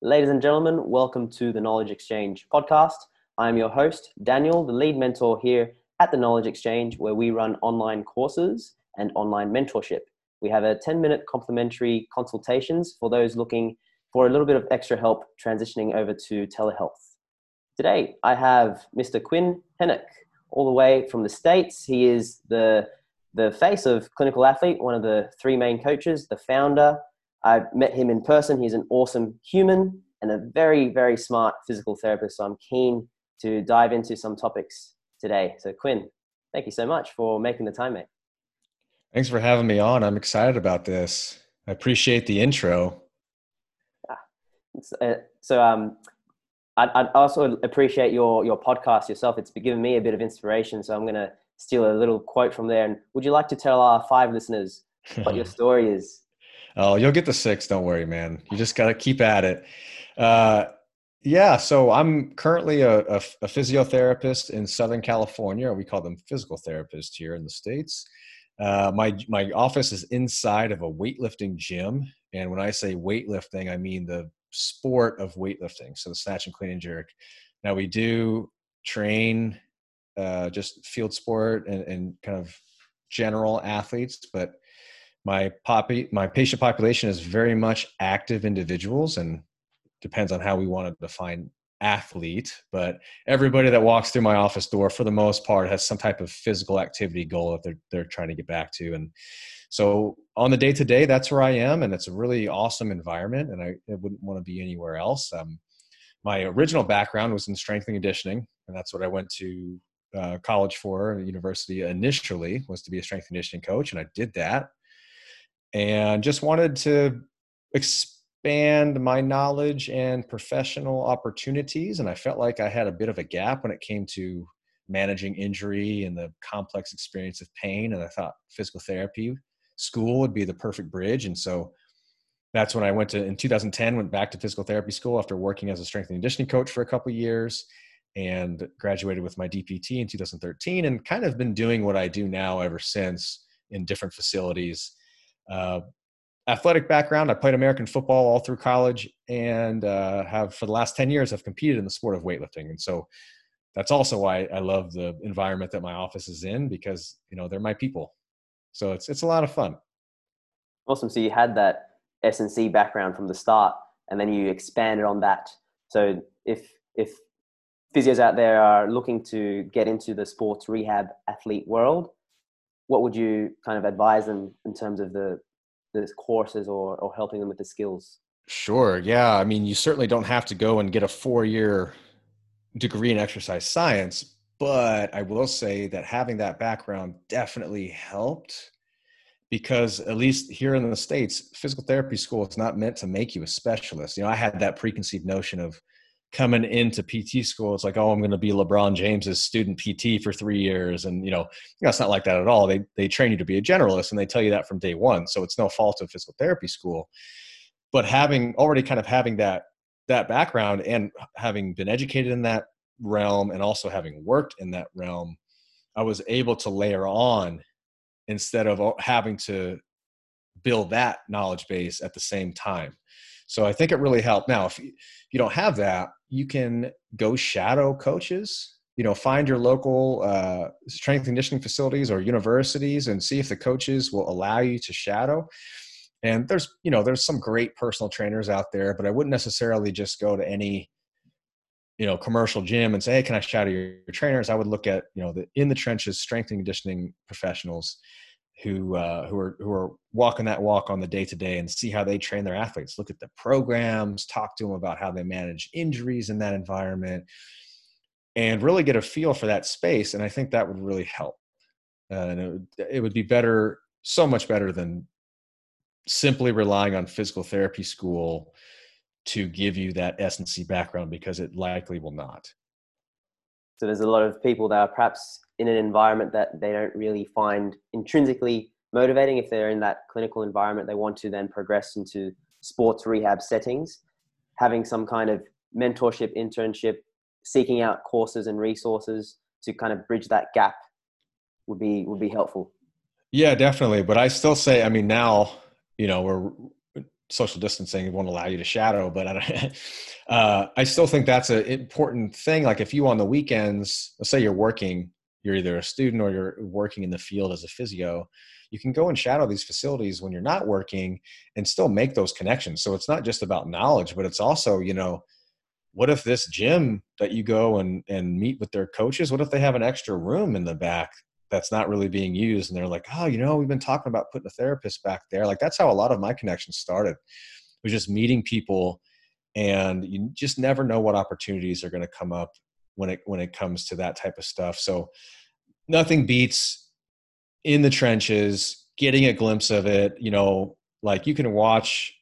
Ladies and gentlemen, welcome to the Knowledge Exchange podcast. I'm your host, Daniel, the lead mentor here at the Knowledge Exchange, where we run online courses and online mentorship. We have a 10 minute complimentary consultations for those looking for a little bit of extra help transitioning over to telehealth. Today, I have Mr. Quinn Henoch, all the way from the States. He is the, the face of Clinical Athlete, one of the three main coaches, the founder, I've met him in person. He's an awesome human and a very, very smart physical therapist. So I'm keen to dive into some topics today. So, Quinn, thank you so much for making the time, mate. Thanks for having me on. I'm excited about this. I appreciate the intro. Uh, so, um, I'd, I'd, also appreciate your your podcast yourself. It's given me a bit of inspiration. So I'm going to steal a little quote from there. And would you like to tell our five listeners what your story is? Oh, you'll get the six. Don't worry, man. You just got to keep at it. Uh, yeah. So I'm currently a, a, a, physiotherapist in Southern California. We call them physical therapists here in the states. Uh, my my office is inside of a weightlifting gym, and when I say weightlifting, I mean the sport of weightlifting. So the snatch and clean and jerk. Now we do train uh, just field sport and, and kind of general athletes, but my poppy my patient population is very much active individuals and depends on how we want to define athlete but everybody that walks through my office door for the most part has some type of physical activity goal that they're they're trying to get back to and so on the day to day that's where i am and it's a really awesome environment and i, I wouldn't want to be anywhere else. Um, my original background was in strength and conditioning and that's what i went to uh, college for university initially was to be a strength and conditioning coach and i did that and just wanted to expand my knowledge and professional opportunities. And I felt like I had a bit of a gap when it came to managing injury and the complex experience of pain. And I thought physical therapy school would be the perfect bridge. And so that's when I went to in 2010 went back to physical therapy school after working as a strength and conditioning coach for a couple years and graduated with my DPT in 2013 and kind of been doing what I do now ever since in different facilities uh, athletic background. I played American football all through college, and uh, have for the last ten years have competed in the sport of weightlifting. And so that's also why I love the environment that my office is in because you know they're my people. So it's it's a lot of fun. Awesome. So you had that S and C background from the start, and then you expanded on that. So if if physios out there are looking to get into the sports rehab athlete world, what would you kind of advise them in terms of the the courses or or helping them with the skills? Sure. Yeah. I mean, you certainly don't have to go and get a four year degree in exercise science, but I will say that having that background definitely helped because at least here in the states physical therapy school is not meant to make you a specialist you know i had that preconceived notion of coming into PT school, it's like, oh, I'm going to be LeBron James's student PT for three years, and you know, it's not like that at all. They they train you to be a generalist, and they tell you that from day one. So it's no fault of physical therapy school, but having already kind of having that that background and having been educated in that realm, and also having worked in that realm, I was able to layer on instead of having to build that knowledge base at the same time. So I think it really helped. Now, if you don't have that, you can go shadow coaches you know find your local uh, strength conditioning facilities or universities and see if the coaches will allow you to shadow. And there's you know there's some great personal trainers out there but i wouldn't necessarily just go to any you know commercial gym and say hey can i shadow your, your trainers? I would look at you know the in the trenches strength and conditioning professionals who uh, who are who are walking that walk on the day to day and see how they train their athletes. Look at the programs, talk to them about how they manage injuries in that environment, and really get a feel for that space. And I think that would really help. Uh, and it would, it would be better, so much better than simply relying on physical therapy school to give you that S and C background because it likely will not. So there's a lot of people that are perhaps in an environment that they don't really find intrinsically motivating. If they're in that clinical environment, they want to then progress into sports rehab settings. Having some kind of mentorship, internship, seeking out courses and resources to kind of bridge that gap would be would be helpful. Yeah, definitely. But I still say, I mean, now you know we're social distancing won't allow you to shadow, but I, uh, I still think that's an important thing. Like if you on the weekends, let's say you're working, you're either a student or you're working in the field as a physio, you can go and shadow these facilities when you're not working and still make those connections. So it's not just about knowledge, but it's also, you know, what if this gym that you go and, and meet with their coaches, what if they have an extra room in the back that's not really being used? And they're like, oh, you know, we've been talking about putting a therapist back there. Like that's how a lot of my connections started. Was just meeting people and you just never know what opportunities are going to come up when it when it comes to that type of stuff. So nothing beats in the trenches, getting a glimpse of it. You know, like you can watch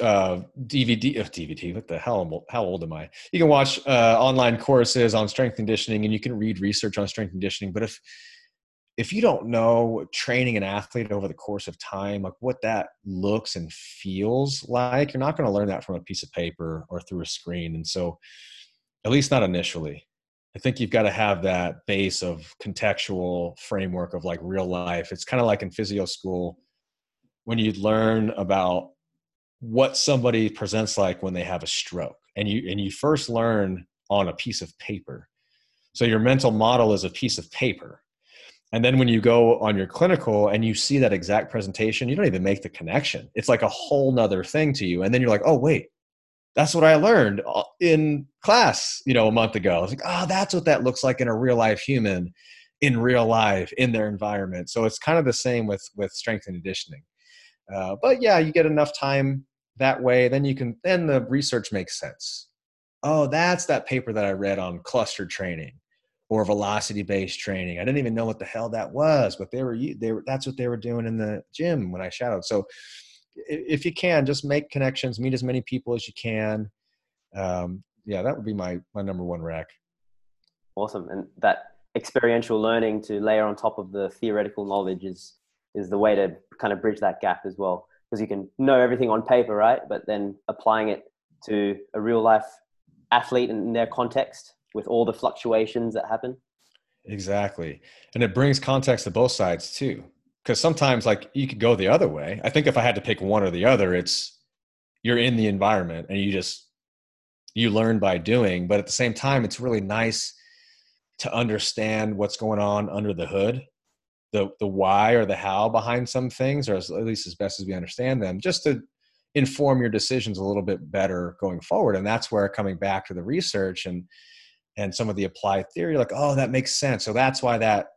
uh, DVD, uh, DVD. What the hell? How old am I? You can watch uh, online courses on strength conditioning, and you can read research on strength conditioning. But if if you don't know training an athlete over the course of time, like what that looks and feels like, you're not going to learn that from a piece of paper or through a screen. And so, at least not initially. I think you've got to have that base of contextual framework of like real life. It's kind of like in physio school when you learn about what somebody presents like when they have a stroke and you and you first learn on a piece of paper. So your mental model is a piece of paper. And then when you go on your clinical and you see that exact presentation, you don't even make the connection. It's like a whole nother thing to you. And then you're like, oh, wait, that's what I learned uh, in class, you know, a month ago. I was like, oh, that's what that looks like in a real life human in real life in their environment. So it's kind of the same with with strength and conditioning. Uh, but yeah, you get enough time that way, then you can then the research makes sense. Oh, that's that paper that I read on cluster training or velocity based training. I didn't even know what the hell that was, but they were they were that's what they were doing in the gym when I shadowed. So if you can, just make connections, meet as many people as you can. Um, yeah, that would be my my number one rec. Awesome, and that experiential learning to layer on top of the theoretical knowledge is is the way to kind of bridge that gap as well. Because you can know everything on paper, right? But then applying it to a real life athlete in their context with all the fluctuations that happen. Exactly. And it brings context to both sides too because sometimes like you could go the other way. I think if I had to pick one or the other, it's you're in the environment and you just you learn by doing. But at the same time, it's really nice to understand what's going on under the hood, the the why or the how behind some things, or as, at least as best as we understand them, just to inform your decisions a little bit better going forward. And that's where coming back to the research and and some of the applied theory, like, oh, that makes sense. So that's why that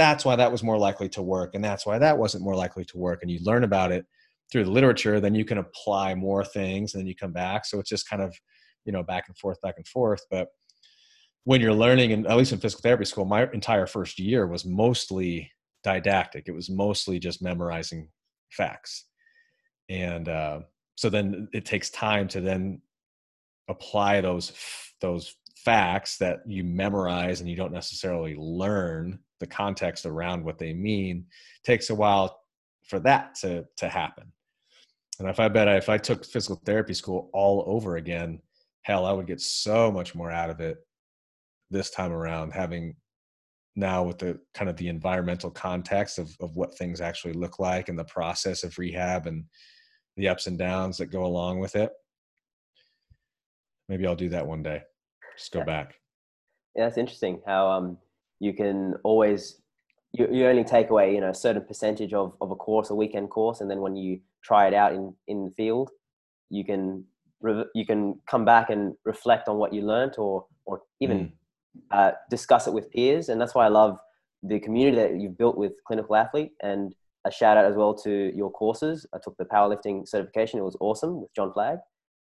that's why that was more likely to work and that's why that wasn't more likely to work and you learn about it through the literature then you can apply more things and then you come back. So it's just kind of you know back and forth back and forth but when you're learning and at least in physical therapy school my entire first year was mostly didactic. It was mostly just memorizing facts. And uh, so then it takes time to then apply those those facts that you memorize and you don't necessarily learn the context around what they mean takes a while for that to to happen and if i bet if i took physical therapy school all over again hell i would get so much more out of it this time around having now with the kind of the environmental context of, of what things actually look like and the process of rehab and the ups and downs that go along with it maybe i'll do that one day just go yeah. back. Yeah, that's interesting. How um you can always you, you only take away you know a certain percentage of, of a course, a weekend course, and then when you try it out in in the field, you can you can come back and reflect on what you learned, or or even mm. uh, discuss it with peers. And that's why I love the community that you've built with Clinical Athlete. And a shout out as well to your courses. I took the powerlifting certification; it was awesome with John Flagg.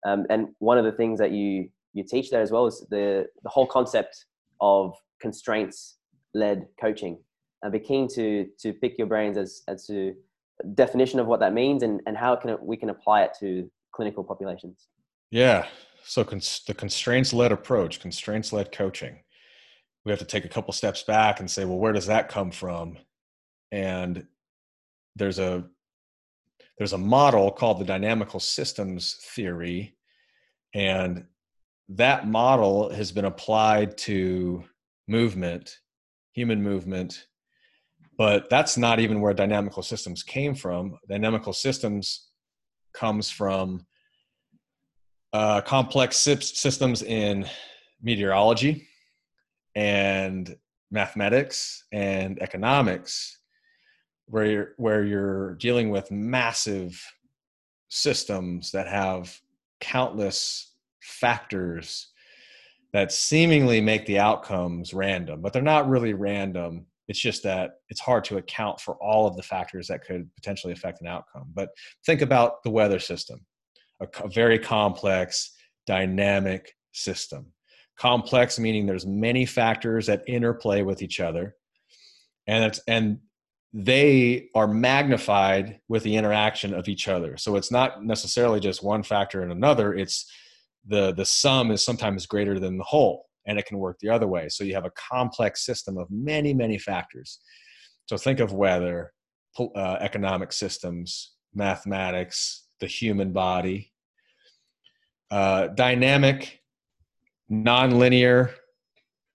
Um, and one of the things that you you teach there as well is the the whole concept of constraints led coaching. I'd be keen to to pick your brains as as to definition of what that means and and how can it, we can apply it to clinical populations. Yeah. So cons- the constraints led approach, constraints led coaching. We have to take a couple steps back and say, well, where does that come from? And there's a there's a model called the dynamical systems theory and that model has been applied to movement, human movement, but that's not even where dynamical systems came from. Dynamical systems comes from uh, complex systems in meteorology and mathematics and economics where you're where you're dealing with massive systems that have countless factors that seemingly make the outcomes random but they're not really random. It's just that it's hard to account for all of the factors that could potentially affect an outcome. But think about the weather system a, a very complex dynamic system. Complex meaning there's many factors that interplay with each other and it's and they are magnified with the interaction of each other. So it's not necessarily just one factor and another it's the the sum is sometimes greater than the whole and it can work the other way so you have a complex system of many many factors so think of weather uh, economic systems mathematics the human body uh, dynamic nonlinear.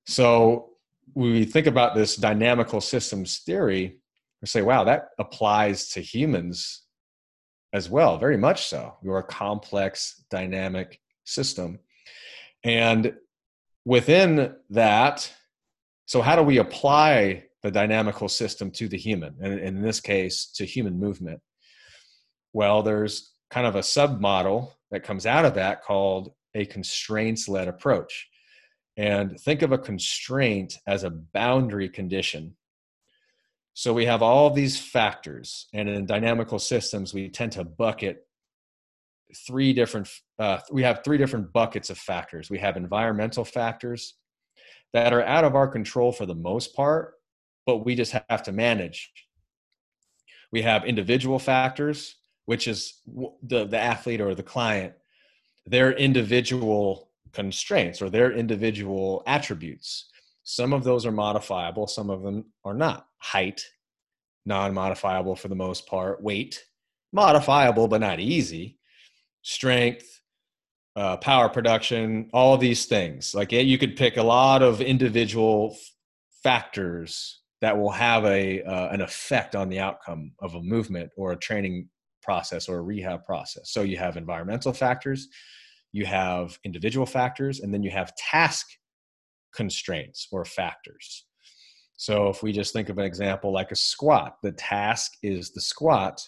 So we think about this dynamical systems theory, and say, wow, that applies to humans as well, very much so. We're a complex dynamic system. And within that, so how do we apply the dynamical system to the human, and in this case, to human movement? Well, there's kind of a submodel that comes out of that called a constraints led approach. And think of a constraint as a boundary condition. So we have all these factors, and in dynamical systems, we tend to bucket three different. Uh, we have three different buckets of factors. We have environmental factors that are out of our control for the most part, but we just have to manage. We have individual factors, which is the the athlete or the client their individual constraints or their individual attributes. Some of those are modifiable, some of them are not. Height, non modifiable for the most part. Weight, modifiable but not easy. Strength, uh, power production, all these things. Like you could pick a lot of individual factors that will have a uh, an effect on the outcome of a movement or a training process or a rehab process. So you have environmental factors, you have individual factors, and then you have task constraints or factors. So if we just think of an example like a squat, the task is the squat.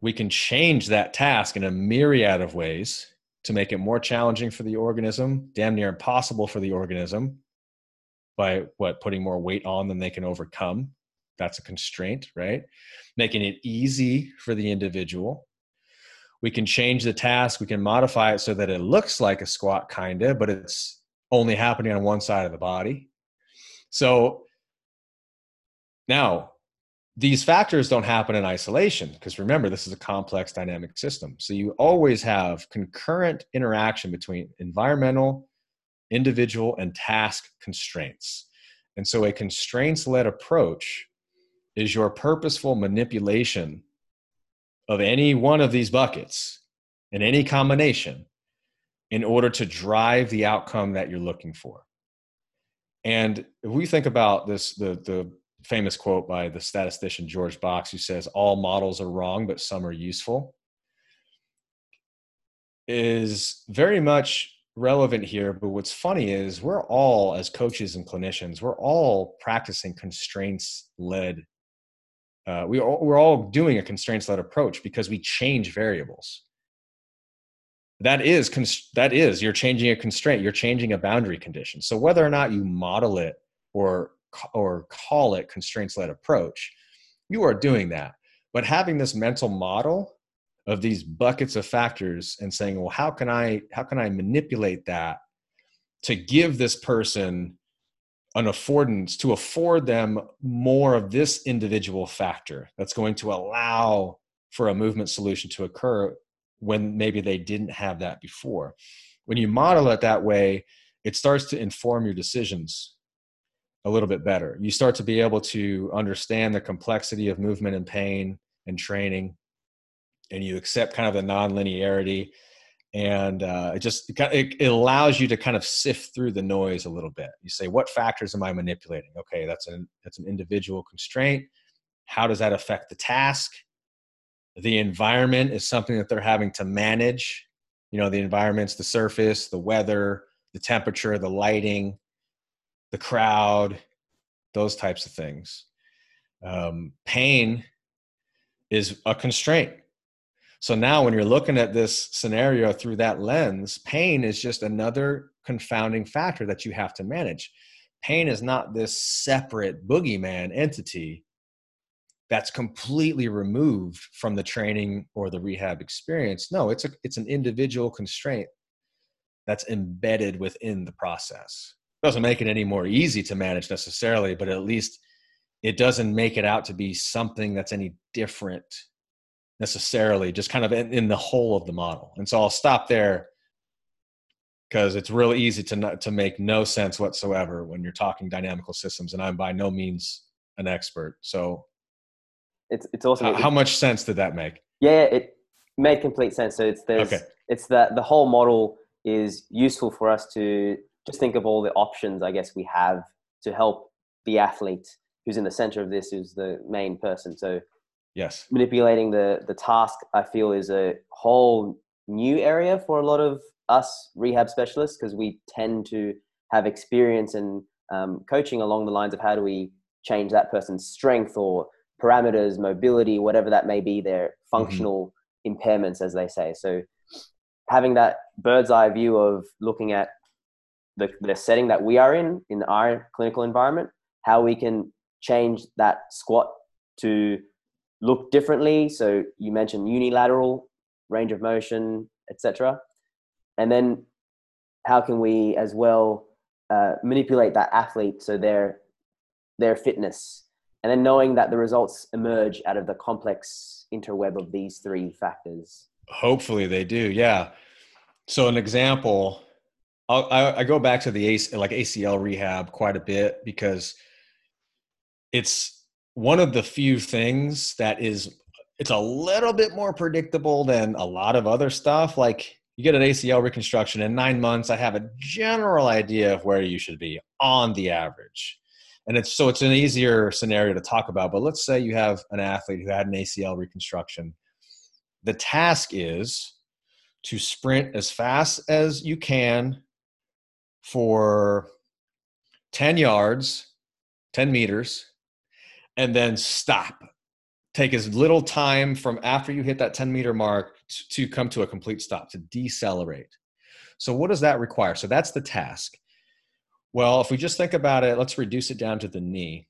We can change that task in a myriad of ways to make it more challenging for the organism, damn near impossible for the organism by what putting more weight on than they can overcome. That's a constraint, right? Making it easy for the individual we can change the task we can modify it so that it looks like a squat kind of but it's only happening on one side of the body so now these factors don't happen in isolation because remember this is a complex dynamic system so you always have concurrent interaction between environmental individual and task constraints and so a constraints led approach is your purposeful manipulation of any one of these buckets in any combination in order to drive the outcome that you're looking for. And if we think about this, the, the famous quote by the statistician George Box, who says, All models are wrong, but some are useful, is very much relevant here. But what's funny is we're all, as coaches and clinicians, we're all practicing constraints led uh, we are, we're all doing a constraints led approach because we change variables that is that is you're changing a constraint you're changing a boundary condition so whether or not you model it or or call it constraints led approach you are doing that but having this mental model of these buckets of factors and saying well how can i how can i manipulate that to give this person an affordance to afford them more of this individual factor that's going to allow for a movement solution to occur when maybe they didn't have that before. When you model it that way, it starts to inform your decisions a little bit better. You start to be able to understand the complexity of movement and pain and training, and you accept kind of the nonlinearity and uh, it just it, it, allows you to kind of sift through the noise a little bit. You say what factors am i manipulating? Okay that's an that's an individual constraint. How does that affect the task? The environment is something that they're having to manage. You know, the environment's the surface, the weather, the temperature, the lighting, the crowd, those types of things. Um, pain is a constraint. So now, when you're looking at this scenario through that lens, pain is just another confounding factor that you have to manage. Pain is not this separate boogeyman entity that's completely removed from the training or the rehab experience. No, it's a it's an individual constraint that's embedded within the process. Doesn't make it any more easy to manage necessarily, but at least it doesn't make it out to be something that's any different necessarily, just kind of in, in the whole of the model. And so I'll stop there because it's really easy to not, to make no sense whatsoever when you're talking dynamical systems, and I'm by no means an expert. So it's it's awesome. How, how much sense did that make? Yeah, it made complete sense. So it's there's okay. it's that the whole model is useful for us to just think of all the options I guess we have to help the athlete who's in the center of this, who's the main person. So yes, manipulating the the task I feel is a whole new area for a lot of us rehab specialists because we tend to have experience and um, coaching along the lines of how do we change that person's strength or parameters, mobility, whatever that may be, their mm-hmm. functional mm-hmm. impairments, as they say. So having that bird's eye view of looking at the, the setting that we are in, in our clinical environment, how we can change that squat to look differently. So you mentioned unilateral range of motion, etc. And then how can we as well uh, manipulate that athlete so their their fitness and then knowing that the results emerge out of the complex interweb of these three factors hopefully they do yeah so an example I, I go back to the like acl rehab quite a bit because it's one of the few things that is it's a little bit more predictable than a lot of other stuff. Like you get an acl reconstruction in nine months i have a general idea of where you should be on the average. And it's so it's an easier scenario to talk about but let's say you have an athlete who had an acl reconstruction. The task is to sprint as fast as you can for 10 yards 10 meters and then stop take as little time from after you hit that 10 meter mark to, come to a complete stop to decelerate so what does that require so that's the task well, if we just think about it, let's reduce it down to the knee.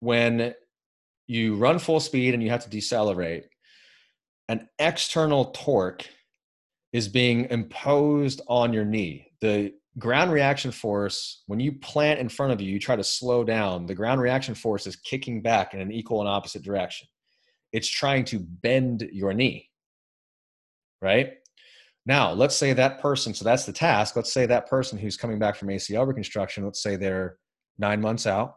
When you run full speed and you have to decelerate, an external torque is being imposed on your knee. The ground reaction force, when you plant in front of you, you try to slow down, the ground reaction force is kicking back in an equal and opposite direction. It's trying to bend your knee, right? Now, let's say that person, so that's the task. Let's say that person who's coming back from ACL reconstruction, let's say they're nine months out.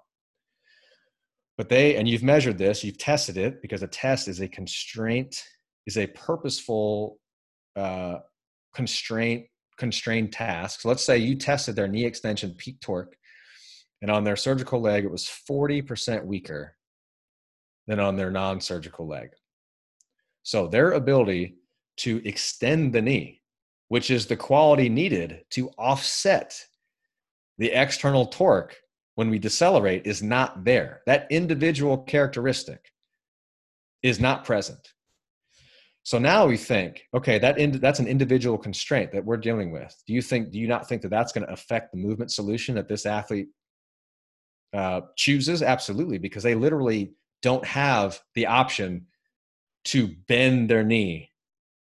But they, and you've measured this, you've tested it because a test is a constraint, is a purposeful uh, constraint, constrained tasks. Let's say you tested their knee extension peak torque, and on their surgical leg, it was 40% weaker than on their non surgical leg. So their ability to extend the knee, which is the quality needed to offset the external torque when we decelerate, is not there. That individual characteristic is not present. So now we think, okay, that that's an individual constraint that we're dealing with. Do you think? Do you not think that that's going to affect the movement solution that this athlete uh, chooses? Absolutely, because they literally don't have the option to bend their knee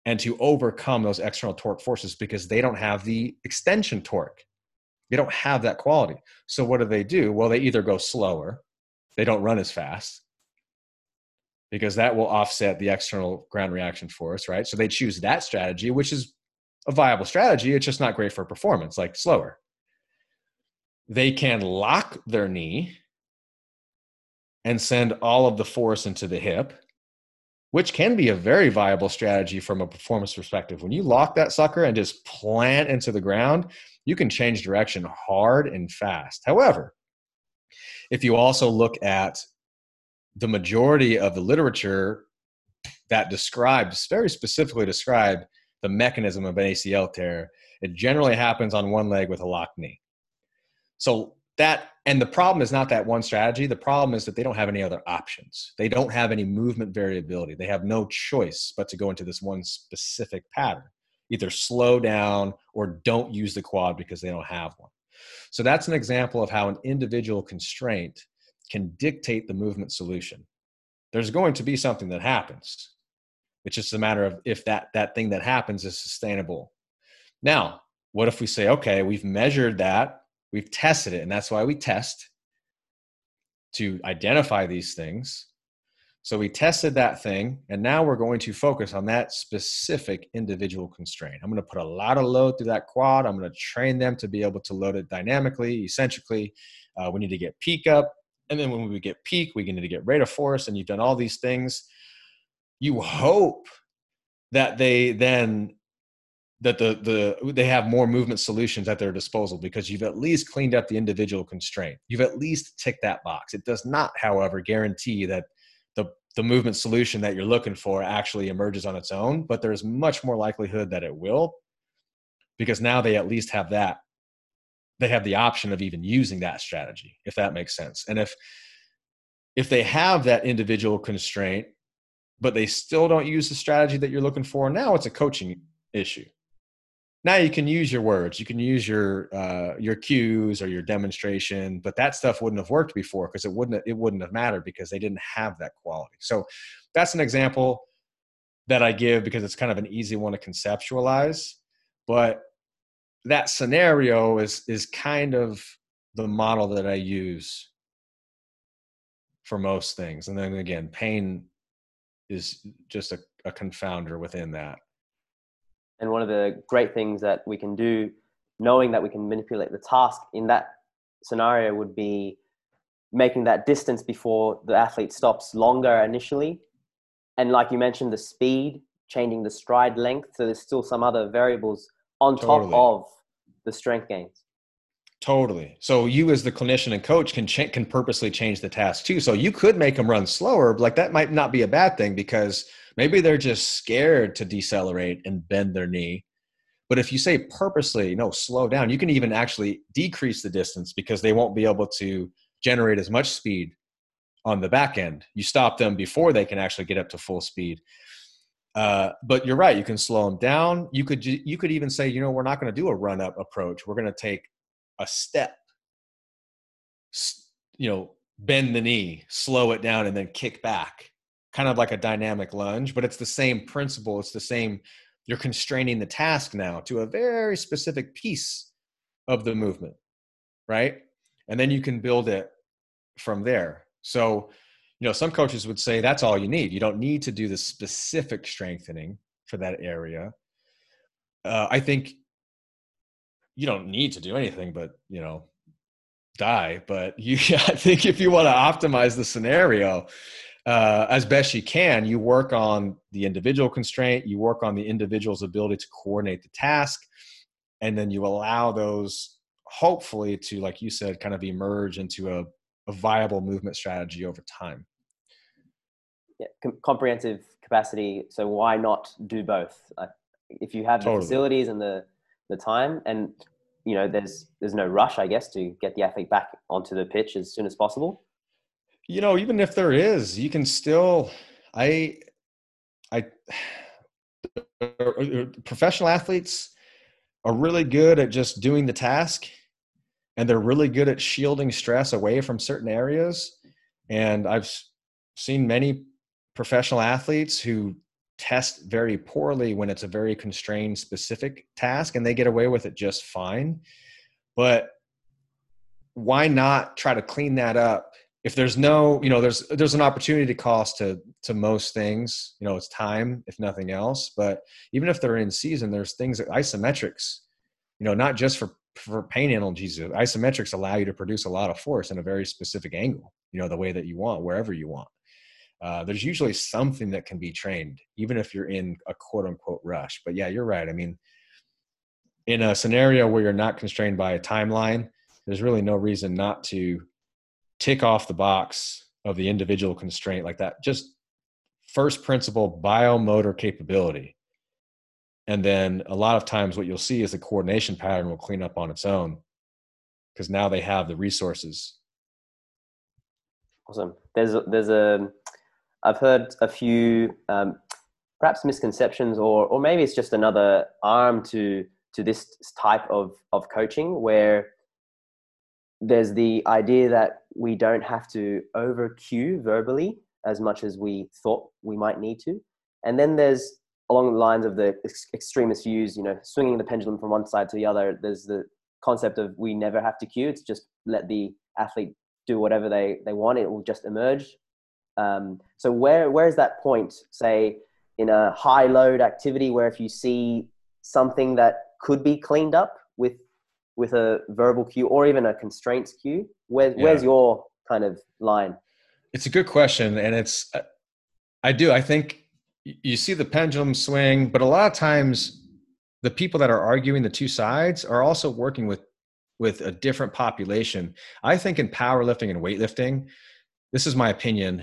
and to overcome those external torque forces because they don't have the extension torque. They don't have that quality. So what do they do? Well, they either go slower, they don't run as fast because that will offset the external ground reaction force, right? So they choose that strategy, which is a viable strategy. It's just not great for performance, like slower. They can lock their knee and send all of the force into the hip which can be a very viable strategy from a performance perspective. When you lock that sucker and just plant into the ground, you can change direction hard and fast. However, if you also look at the majority of the literature that describes very specifically describe the mechanism of an ACL tear. It generally happens on one leg with a locked knee. So that and the problem is not that one strategy the problem is that they don't have any other options they don't have any movement variability they have no choice but to go into this one specific pattern either slow down or don't use the quad because they don't have one so that's an example of how an individual constraint can dictate the movement solution there's going to be something that happens it's just a matter of if that that thing that happens is sustainable now what if we say okay we've measured that We've tested it, and that's why we test to identify these things. So we tested that thing, and now we're going to focus on that specific individual constraint. I'm going to put a lot of load through that quad. I'm going to train them to be able to load it dynamically, eccentrically. Uh, we need to get peak up, and then when we get peak, we need to get rate of force, and you've done all these things. You hope that they then that the the they have more movement solutions at their disposal because you've at least cleaned up the individual constraint. You've at least ticked that box. It does not, however, guarantee that the the movement solution that you're looking for actually emerges on its own, but there's much more likelihood that it will because now they at least have that they have the option of even using that strategy if that makes sense. And if if they have that individual constraint but they still don't use the strategy that you're looking for, now it's a coaching issue now you can use your words you can use your uh, your cues or your demonstration but that stuff wouldn't have worked before because it wouldn't it wouldn't have mattered because they didn't have that quality so that's an example that i give because it's kind of an easy one to conceptualize but that scenario is is kind of the model that i use for most things and then again pain is just a, a confounder within that and one of the great things that we can do, knowing that we can manipulate the task in that scenario, would be making that distance before the athlete stops longer initially. And like you mentioned, the speed, changing the stride length. So there's still some other variables on totally. top of the strength gains. Totally. So you, as the clinician and coach, can ch- can purposely change the task too. So you could make them run slower. Like that might not be a bad thing because Maybe they're just scared to decelerate and bend their knee. But if you say purposely, no, slow down, you can even actually decrease the distance because they won't be able to generate as much speed on the back end. You stop them before they can actually get up to full speed. Uh, but you're right. You can slow them down. You could you could even say, you know, we're not going to do a run up approach. We're going to take a step. You know, bend the knee, slow it down, and then kick back kind of like a dynamic lunge, but it's the same principle. It's the same. You're constraining the task now to a very specific piece of the movement, right? And then you can build it from there. So, you know, some coaches would say that's all you need. You don't need to do the specific strengthening for that area. Uh, I think you don't need to do anything but, you know, die. But you, I think if you want to optimize the scenario, uh, as best you can, you work on the individual constraint, you work on the individual's ability to coordinate the task, and then you allow those hopefully to, like you said, kind of emerge into a, a viable movement strategy over time. Yeah, com- comprehensive capacity. So why not do both? Uh, if you have the facilities and the the time, and you know, there's there's no rush, I guess, to get the athlete back onto the pitch as soon as possible you know even if there is you can still i i professional athletes are really good at just doing the task and they're really good at shielding stress away from certain areas. And i've seen many professional athletes who test very poorly when it's a very constrained specific task and they get away with it just fine. But why not try to clean that up? If there's no you know there's there's an opportunity cost to to most things you know it's time if nothing else. But even if they're in season there's things that isometrics you know not just for for pain analgesics isometrics allow you to produce a lot of force in a very specific angle you know the way that you want wherever you want. Uh, there's usually something that can be trained even if you're in a quote unquote rush. But yeah you're right. I mean in a scenario where you're not constrained by a timeline there's really no reason not to tick off the box of the individual constraint like that. Just first principle biomotor capability. And then a lot of times what you'll see is the coordination pattern will clean up on its own because now they have the resources. Awesome. There's a, there's a I've heard a few um, perhaps misconceptions or or maybe it's just another arm to to this type of of coaching where there's the idea that we don't have to over cue verbally as much as we thought we might need to. And then there's along the lines of the ex- extremist views, you know, swinging the pendulum from one side to the other. There's the concept of we never have to cue. It's just let the athlete do whatever they, they want. It will just emerge. Um, so where, where is that point, say, in a high load activity where if you see something that could be cleaned up with with a verbal cue or even a constraints cue, where, yeah. where's your kind of line? It's a good question, and it's I do I think you see the pendulum swing, but a lot of times the people that are arguing the two sides are also working with with a different population. I think in powerlifting and weightlifting, this is my opinion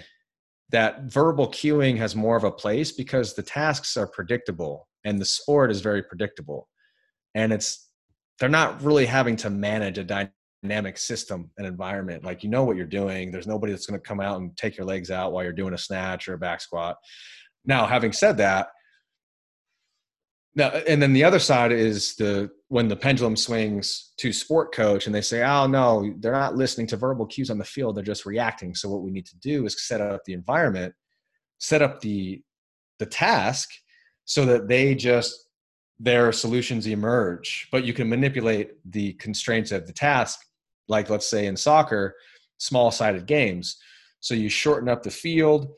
that verbal cueing has more of a place because the tasks are predictable and the sport is very predictable. And it's they're not really having to manage a dynamic system and environment. Like you know what you're doing. There's nobody that's going to come out and take your legs out while you're doing a snatch or a back squat. Now, having said that, now and then the other side is the when the pendulum swings to sport coach and they say, "Oh no, they're not listening to verbal cues on the field; they're just reacting." So what we need to do is set up the environment, set up the the task, so that they just their solutions emerge. But you can manipulate the constraints of the task like let's say in soccer, small sided games. So you shorten up the field,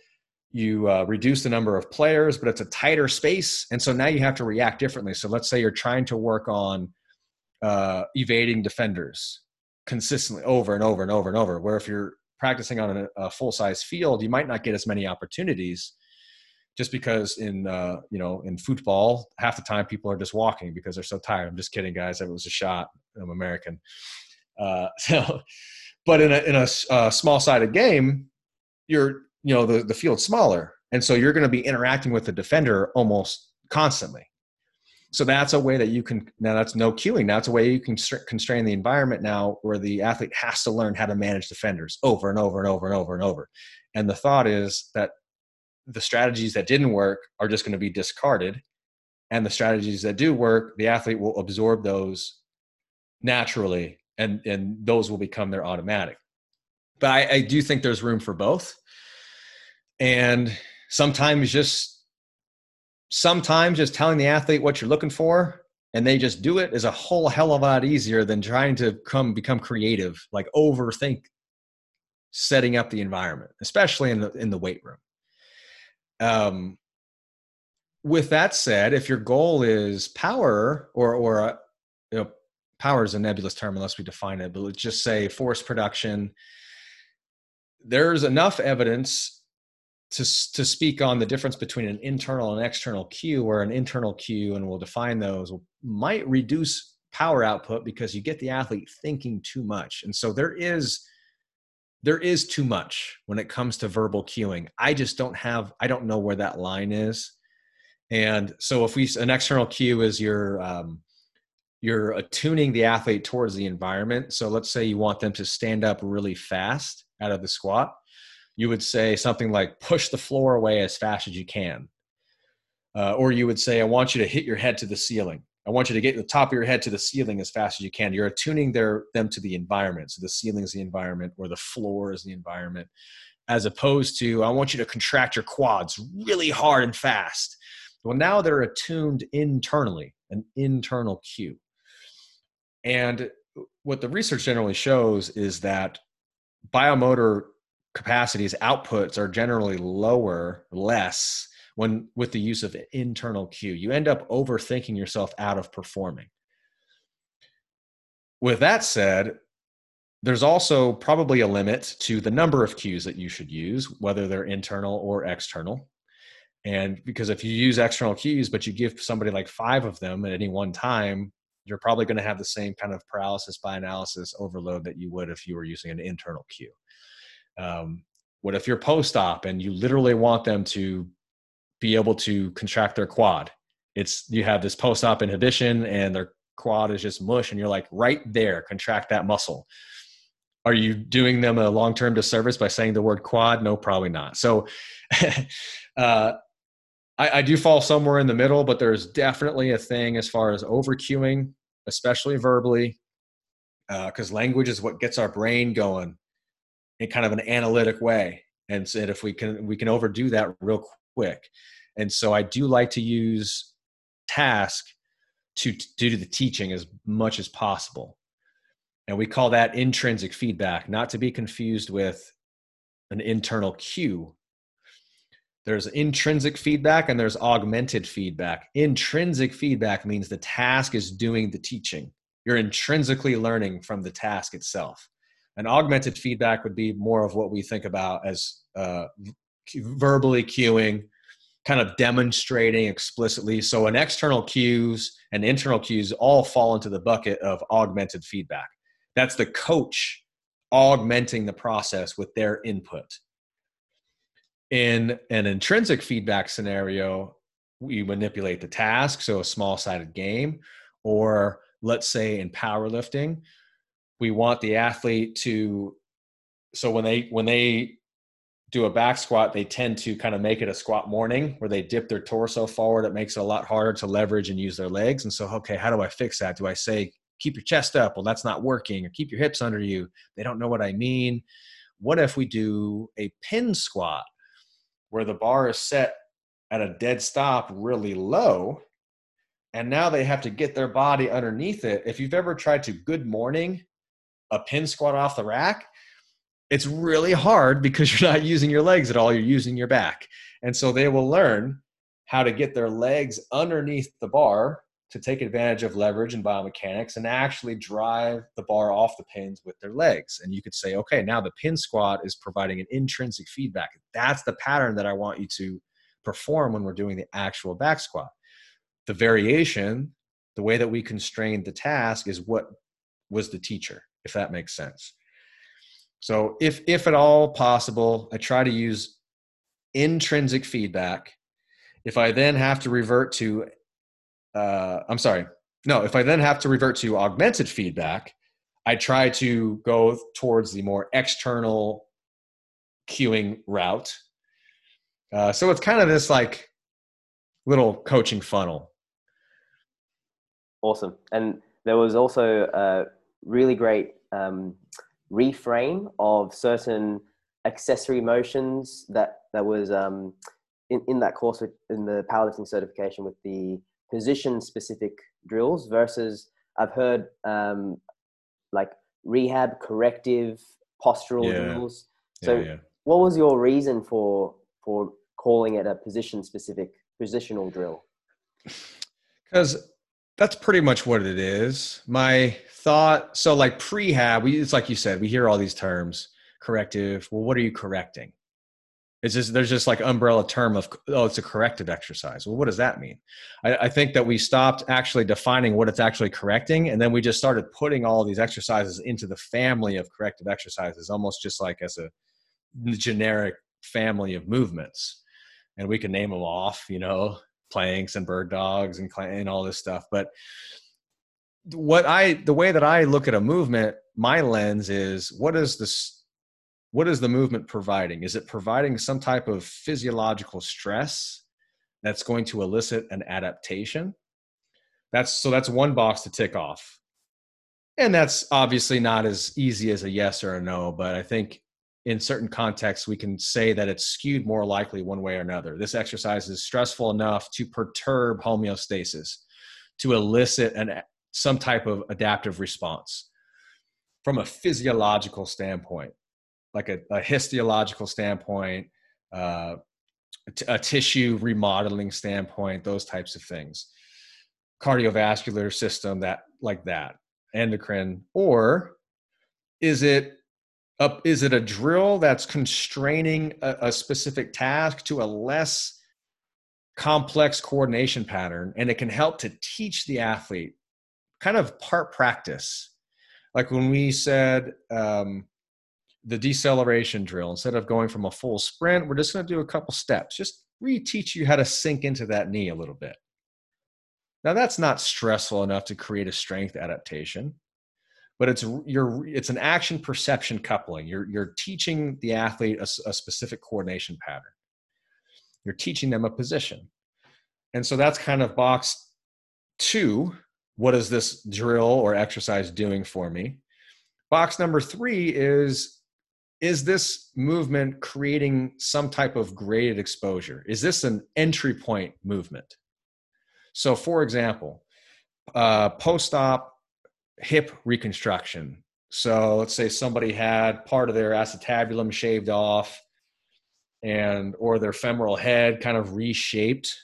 you uh, reduce the number of players, but it's a tighter space. And so now you have to react differently. So let's say you're trying to work on uh, evading defenders consistently over and over and over and over, where if you're practicing on a, a full size field, you might not get as many opportunities just because in uh, you know in football half the time people are just walking because they're so tired i'm just kidding guys that was a shot i'm american uh, so, but in a in a uh, small sided game, you're you know the the field's smaller, and so you're going to be interacting with the defender almost constantly. So that's a way that you can now that's no cueing. Now it's a way you can constrain the environment now where the athlete has to learn how to manage defenders over and over and over and over and over. And the thought is that the strategies that didn't work are just going to be discarded and the strategies that do work the athlete will absorb those naturally and and those will become their automatic but I, I do think there's room for both and sometimes just sometimes just telling the athlete what you're looking for and they just do it is a whole hell of a lot easier than trying to come become creative like overthink setting up the environment especially in the in the weight room um with that said if your goal is power or or uh, you know power is a nebulous term unless we define it, but let's just say force production. There's enough evidence to, to speak on the difference between an internal and external cue, where an internal cue, and we'll define those, might reduce power output because you get the athlete thinking too much. And so there is there is too much when it comes to verbal cueing. I just don't have I don't know where that line is. And so if we an external cue is your um, you're attuning the athlete towards the environment. So let's say you want them to stand up really fast out of the squat. You would say something like, push the floor away as fast as you can. Uh, or you would say, I want you to hit your head to the ceiling. I want you to get the top of your head to the ceiling as fast as you can. You're attuning their, them to the environment. So the ceiling is the environment, or the floor is the environment, as opposed to, I want you to contract your quads really hard and fast. Well, now they're attuned internally, an internal cue. And what the research generally shows is that biomotor capacities outputs are generally lower, less when with the use of internal cue. You end up overthinking yourself out of performing. With that said, there's also probably a limit to the number of cues that you should use, whether they're internal or external. And because if you use external cues, but you give somebody like five of them at any one time, you're probably going to have the same kind of paralysis by analysis overload that you would if you were using an internal cue. Um, what if you're post op and you literally want them to be able to contract their quad. It's you have this post-op inhibition and their quad is just mush and you're like right there contract that muscle. Are you doing them a long-term disservice by saying the word quad? No probably not. So uh, I, I, do fall somewhere in the middle but there's definitely a thing as far as over cueing especially verbally because uh, language is what gets our brain going in kind of an analytic way and so if we can we can overdo that real quick. And so i do like to use task to do the teaching as much as possible. And we call that intrinsic feedback not to be confused with an internal cue. There's intrinsic feedback and there's augmented feedback. Intrinsic feedback means the task is doing the teaching. You're intrinsically learning from the task itself and augmented feedback would be more of what we think about as uh, verbally cueing kind of demonstrating explicitly. So, an external cues and internal cues all fall into the bucket of augmented feedback. That's the coach augmenting the process with their input. In an intrinsic feedback scenario, we manipulate the task, so a small sided game, or let's say in powerlifting, we want the athlete to so when they when they do a back squat, they tend to kind of make it a squat morning where they dip their torso forward. It makes it a lot harder to leverage and use their legs. And so, okay, how do I fix that? Do I say, keep your chest up? Well, that's not working. Or keep your hips under you. They don't know what I mean. What if we do a pin squat where the bar is set at a dead stop really low? And now they have to get their body underneath it. If you've ever tried to good morning a pin squat off the rack, it's really hard because you're not using your legs at all, you're using your back. And so they will learn how to get their legs underneath the bar to take advantage of leverage and biomechanics and actually drive the bar off the pins with their legs. And you could say, okay, now the pin squat is providing an intrinsic feedback. That's the pattern that I want you to perform when we're doing the actual back squat. The variation, the way that we constrained the task is what was the teacher, if that makes sense. So if if at all possible, I try to use intrinsic feedback. If I then have to revert to, uh, I'm sorry, no, if I then have to revert to augmented feedback, I try to go towards the more external cueing route. Uh, so it's kind of this like little coaching funnel. Awesome. And there was also a really great um, reframe of certain accessory motions that that was um, in, in that course with, in the powerlifting certification with the position specific drills versus I've heard um, like rehab corrective postural yeah. drills. So yeah, yeah. what was your reason for for calling it a position specific positional drill? Because that's pretty much what it is. My thought so like prehab, we it's like you said, we hear all these terms, corrective. Well, what are you correcting? It's just there's just like umbrella term of oh, it's a corrective exercise. Well, what does that mean? I, I think that we stopped actually defining what it's actually correcting, and then we just started putting all these exercises into the family of corrective exercises, almost just like as a generic family of movements. And we can name them off, you know, planks and bird dogs and, and all this stuff. But what I the way that I look at a movement, my lens is what is this what is the movement providing? Is it providing some type of physiological stress that's going to elicit an adaptation? That's so that's one box to tick off. And that's obviously not as easy as a yes or a no, but I think in certain contexts, we can say that it's skewed more likely one way or another. This exercise is stressful enough to perturb homeostasis, to elicit an, some type of adaptive response from a physiological standpoint, like a, a histological standpoint, uh, a tissue remodeling standpoint, those types of things, cardiovascular system, that like that, endocrine, or is it uh, is it a drill that's constraining a, a specific task to a less complex coordination pattern and it can help to teach the athlete kind of part practice? Like when we said um, the deceleration drill instead of going from a full sprint we're just going to do a couple steps. Just reteach you how to sink into that knee a little bit. Now that's not stressful enough to create a strength adaptation, but it's you're it's an action perception coupling. You're you're teaching the athlete a, a specific coordination pattern. You're teaching them a position, and so that's kind of box two. What is this drill or exercise doing for me? Box number three is is this movement creating some type of graded exposure? Is this an entry point movement? So, for example, uh, post op hip reconstruction. So, let's say somebody had part of their acetabulum shaved off and or their femoral head kind of reshaped.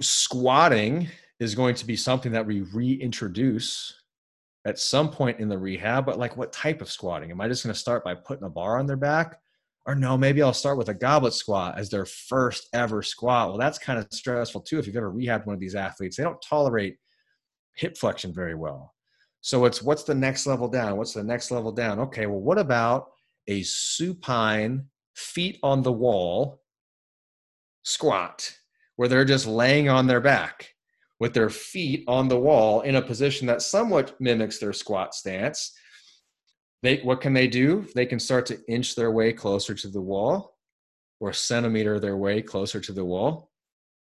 Squatting is going to be something that we reintroduce at some point in the rehab, but like what type of squatting? Am I just going to start by putting a bar on their back? Or no, maybe I'll start with a goblet squat as their first ever squat. Well, that's kind of stressful too. If you've ever rehabbed one of these athletes, they don't tolerate hip flexion very well. So it's what's the next level down? What's the next level down? Okay, well, what about a supine feet on the wall squat where they're just laying on their back? with their feet on the wall in a position that somewhat mimics their squat stance. They, what can they do? They can start to inch their way closer to the wall or centimeter their way closer to the wall,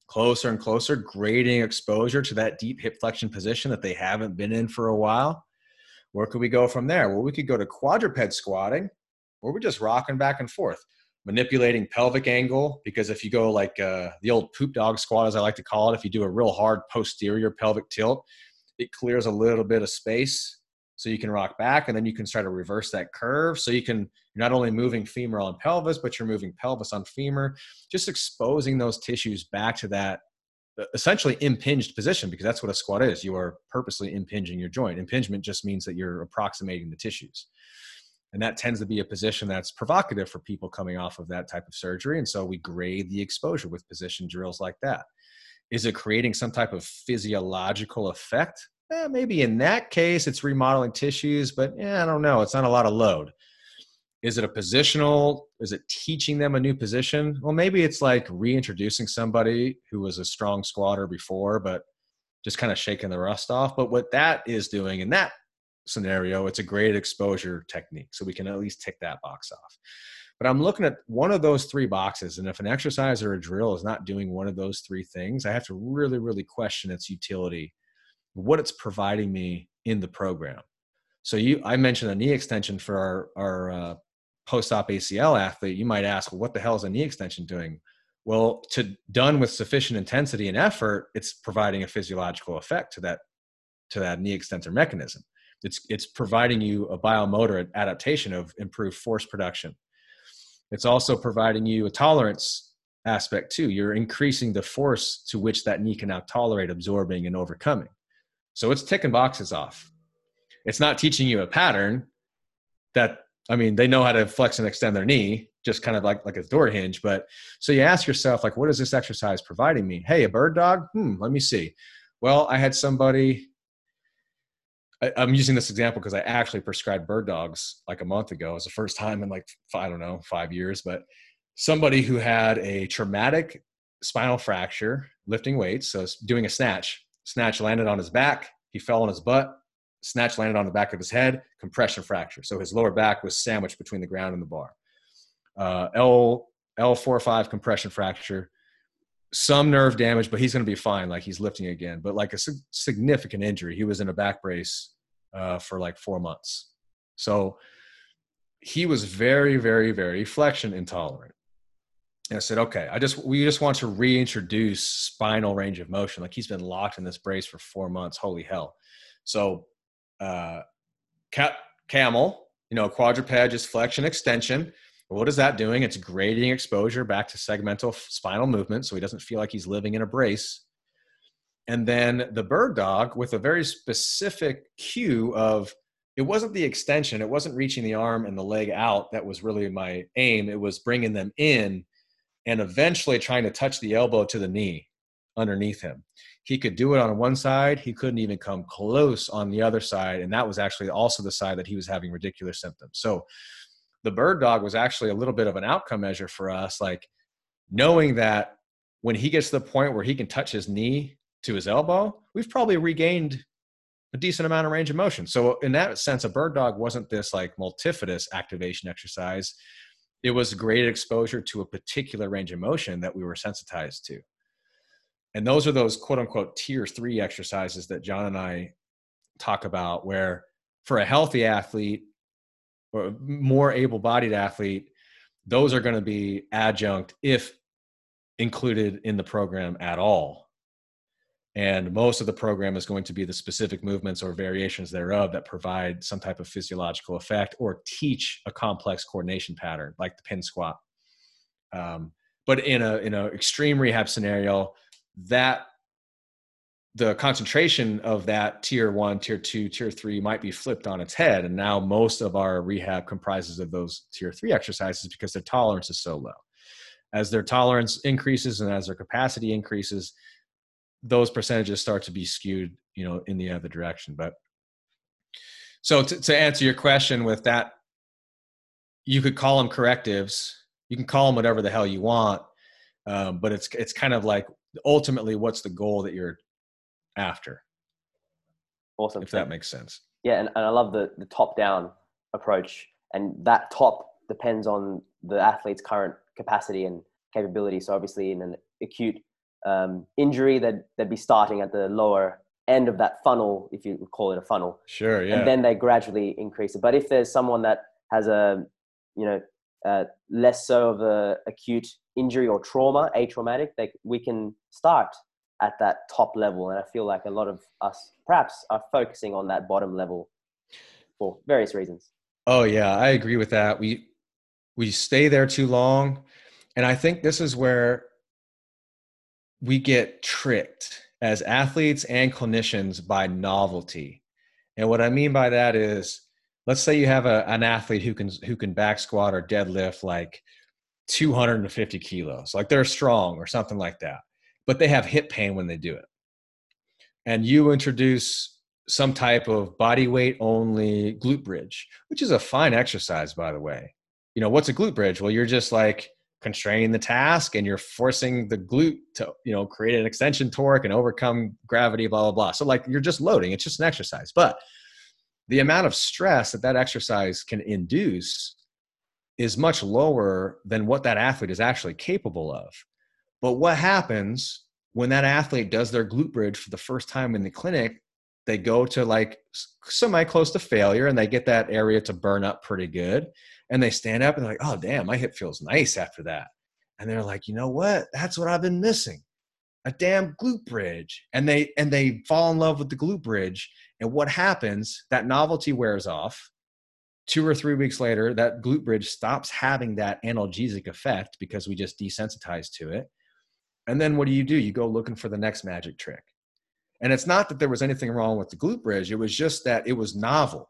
closer and closer, grading exposure to that deep hip flexion position that they haven't been in for a while. Where could we go from there? Well, we could go to quadruped squatting, or we're just rocking back and forth manipulating pelvic angle because if you go like uh, the old poop dog squat as i like to call it if you do a real hard posterior pelvic tilt it clears a little bit of space so you can rock back and then you can try to reverse that curve so you can you're not only moving femur on pelvis but you're moving pelvis on femur just exposing those tissues back to that essentially impinged position because that's what a squat is you are purposely impinging your joint impingement just means that you're approximating the tissues and that tends to be a position that's provocative for people coming off of that type of surgery. And so we grade the exposure with position drills like that. Is it creating some type of physiological effect? Eh, maybe in that case, it's remodeling tissues, but yeah, I don't know. It's not a lot of load. Is it a positional? Is it teaching them a new position? Well, maybe it's like reintroducing somebody who was a strong squatter before, but just kind of shaking the rust off. But what that is doing in that scenario, it's a graded exposure technique. So we can at least tick that box off. But I'm looking at one of those three boxes. And if an exercise or a drill is not doing one of those three things, I have to really, really question its utility, what it's providing me in the program. So you, I mentioned a knee extension for our, our uh, post-op ACL athlete. You might ask, well, what the hell is a knee extension doing? Well, to done with sufficient intensity and effort, it's providing a physiological effect to that to that knee extensor mechanism it's it's providing you a biomotor adaptation of improved force production it's also providing you a tolerance aspect too you're increasing the force to which that knee can now tolerate absorbing and overcoming so it's ticking boxes off it's not teaching you a pattern that i mean they know how to flex and extend their knee just kind of like like a door hinge but so you ask yourself like what is this exercise providing me hey a bird dog hmm let me see well i had somebody I, am using this example because I actually prescribed bird dogs like a month ago. It was the first time in like I don't know five years, but somebody who had a traumatic spinal fracture lifting weights, so doing a snatch. Snatch landed on his back. He fell on his butt. Snatch landed on the back of his head. Compression fracture. So his lower back was sandwiched between the ground and the bar. Uh, L L four five compression fracture some nerve damage, but he's going to be fine. Like he's lifting again, but like a significant injury. He was in a back brace uh, for like four months. So he was very, very, very flexion intolerant. And I said, okay, I just we just want to reintroduce spinal range of motion. Like he's been locked in this brace for four months. Holy hell! So, uh, cat camel, you know, quadruped just flexion extension what is that doing? It's grading exposure back to segmental spinal movement so he doesn't feel like he's living in a brace. And then the bird dog with a very specific cue of it wasn't the extension, it wasn't reaching the arm and the leg out that was really my aim. It was bringing them in and eventually trying to touch the elbow to the knee underneath him. He could do it on one side, he couldn't even come close on the other side. And that was actually also the side that he was having ridiculous symptoms. So the bird dog was actually a little bit of an outcome measure for us like knowing that when he gets to the point where he can touch his knee to his elbow, we've probably regained a decent amount of range of motion. So in that sense, a bird dog wasn't this like multifidus activation exercise. It was graded exposure to a particular range of motion that we were sensitized to. And those are those quote unquote tier three exercises that John and I talk about, where for a healthy athlete or more able bodied athlete, those are going to be adjunct if included in the program at all and most of the program is going to be the specific movements or variations thereof that provide some type of physiological effect or teach a complex coordination pattern like the pin squat. Um, but in a in an extreme rehab scenario that the concentration of that tier one tier two tier three might be flipped on its head. And now most of our rehab comprises of those tier three exercises because their tolerance is so low. As their tolerance increases and as their capacity increases those percentages start to be skewed, you know, in the other direction. But so to, to answer your question with that, you could call them correctives. You can call them whatever the hell you want, um, but it's it's kind of like ultimately what's the goal that you're after. Awesome. If that makes sense. Yeah, and, and I love the the top down approach, and that top depends on the athlete's current capacity and capability. So obviously, in an acute um, injury, that they'd be starting at the lower end of that funnel, if you call it a funnel. Sure, yeah. And then they gradually increase it. But if there's someone that has a, you know, uh, less so of a acute injury or trauma, atraumatic, they, we can start at that top level. And I feel like a lot of us perhaps are focusing on that bottom level for various reasons. Oh yeah, I agree with that. We we stay there too long, and I think this is where we get tricked as athletes and clinicians by novelty. And what I mean by that is let's say you have a, an athlete who can who can back squat or deadlift like 250 kilos, like they're strong or something like that, but they have hip pain when they do it. And you introduce some type of body weight only glute bridge, which is a fine exercise, by the way. You know, what's a glute bridge? Well, you're just like constraining the task and you're forcing the glute to you know create an extension torque and overcome gravity blah blah blah. So like you're just loading it's just an exercise. But the amount of stress that that exercise can induce is much lower than what that athlete is actually capable of. But what happens when that athlete does their glute bridge for the first time in the clinic they go to like semi close to failure and they get that area to burn up pretty good and they stand up and they're like, oh, damn, my hip feels nice after that. And they're like, you know what? That's what I've been missing a damn glute bridge. And they, and they fall in love with the glute bridge. And what happens, that novelty wears off. Two or three weeks later, that glute bridge stops having that analgesic effect because we just desensitized to it. And then what do you do? You go looking for the next magic trick. And it's not that there was anything wrong with the glute bridge, it was just that it was novel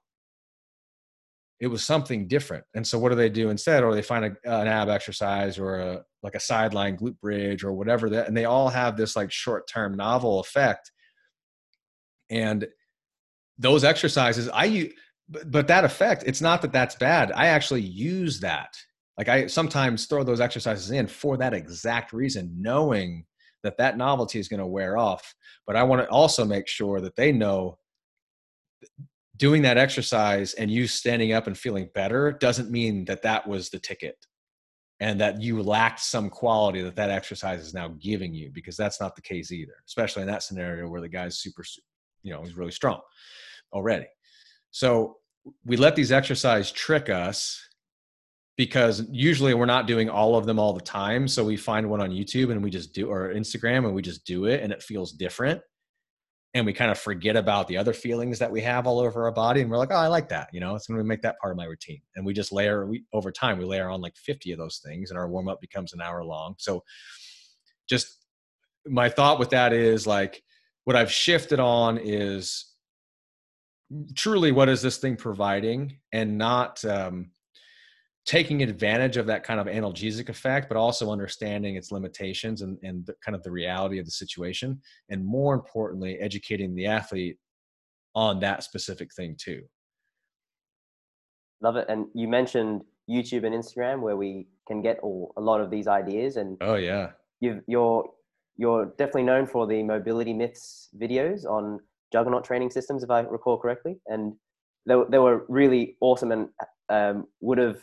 it was something different. And so what do they do instead? Or they find a, an ab exercise or a, like a sideline glute bridge or whatever that, and they all have this like short-term novel effect. And those exercises, I, but, but that effect, it's not that that's bad. I actually use that. Like I sometimes throw those exercises in for that exact reason, knowing that that novelty is going to wear off. But I want to also make sure that they know doing that exercise and you standing up and feeling better doesn't mean that that was the ticket and that you lacked some quality that that exercise is now giving you because that's not the case either especially in that scenario where the guy's super you know he's really strong already. So we let these exercise trick us because usually we're not doing all of them all the time. So we find one on youtube and we just do or instagram and we just do it and it feels different and we kind of forget about the other feelings that we have all over our body and we're like oh i like that you know it's going to make that part of my routine and we just layer we over time we layer on like 50 of those things and our warm up becomes an hour long so just my thought with that is like what i've shifted on is truly what is this thing providing? And not um, taking advantage of that kind of analgesic effect, but also understanding its limitations and, and the, kind of the reality of the situation. And more importantly, educating the athlete on that specific thing too. Love it. And you mentioned YouTube and Instagram where we can get all, a lot of these ideas. And oh yeah, you you're you're definitely known for the mobility myths videos on Juggernaut training systems, if I recall correctly, and they, they were really awesome and um, would have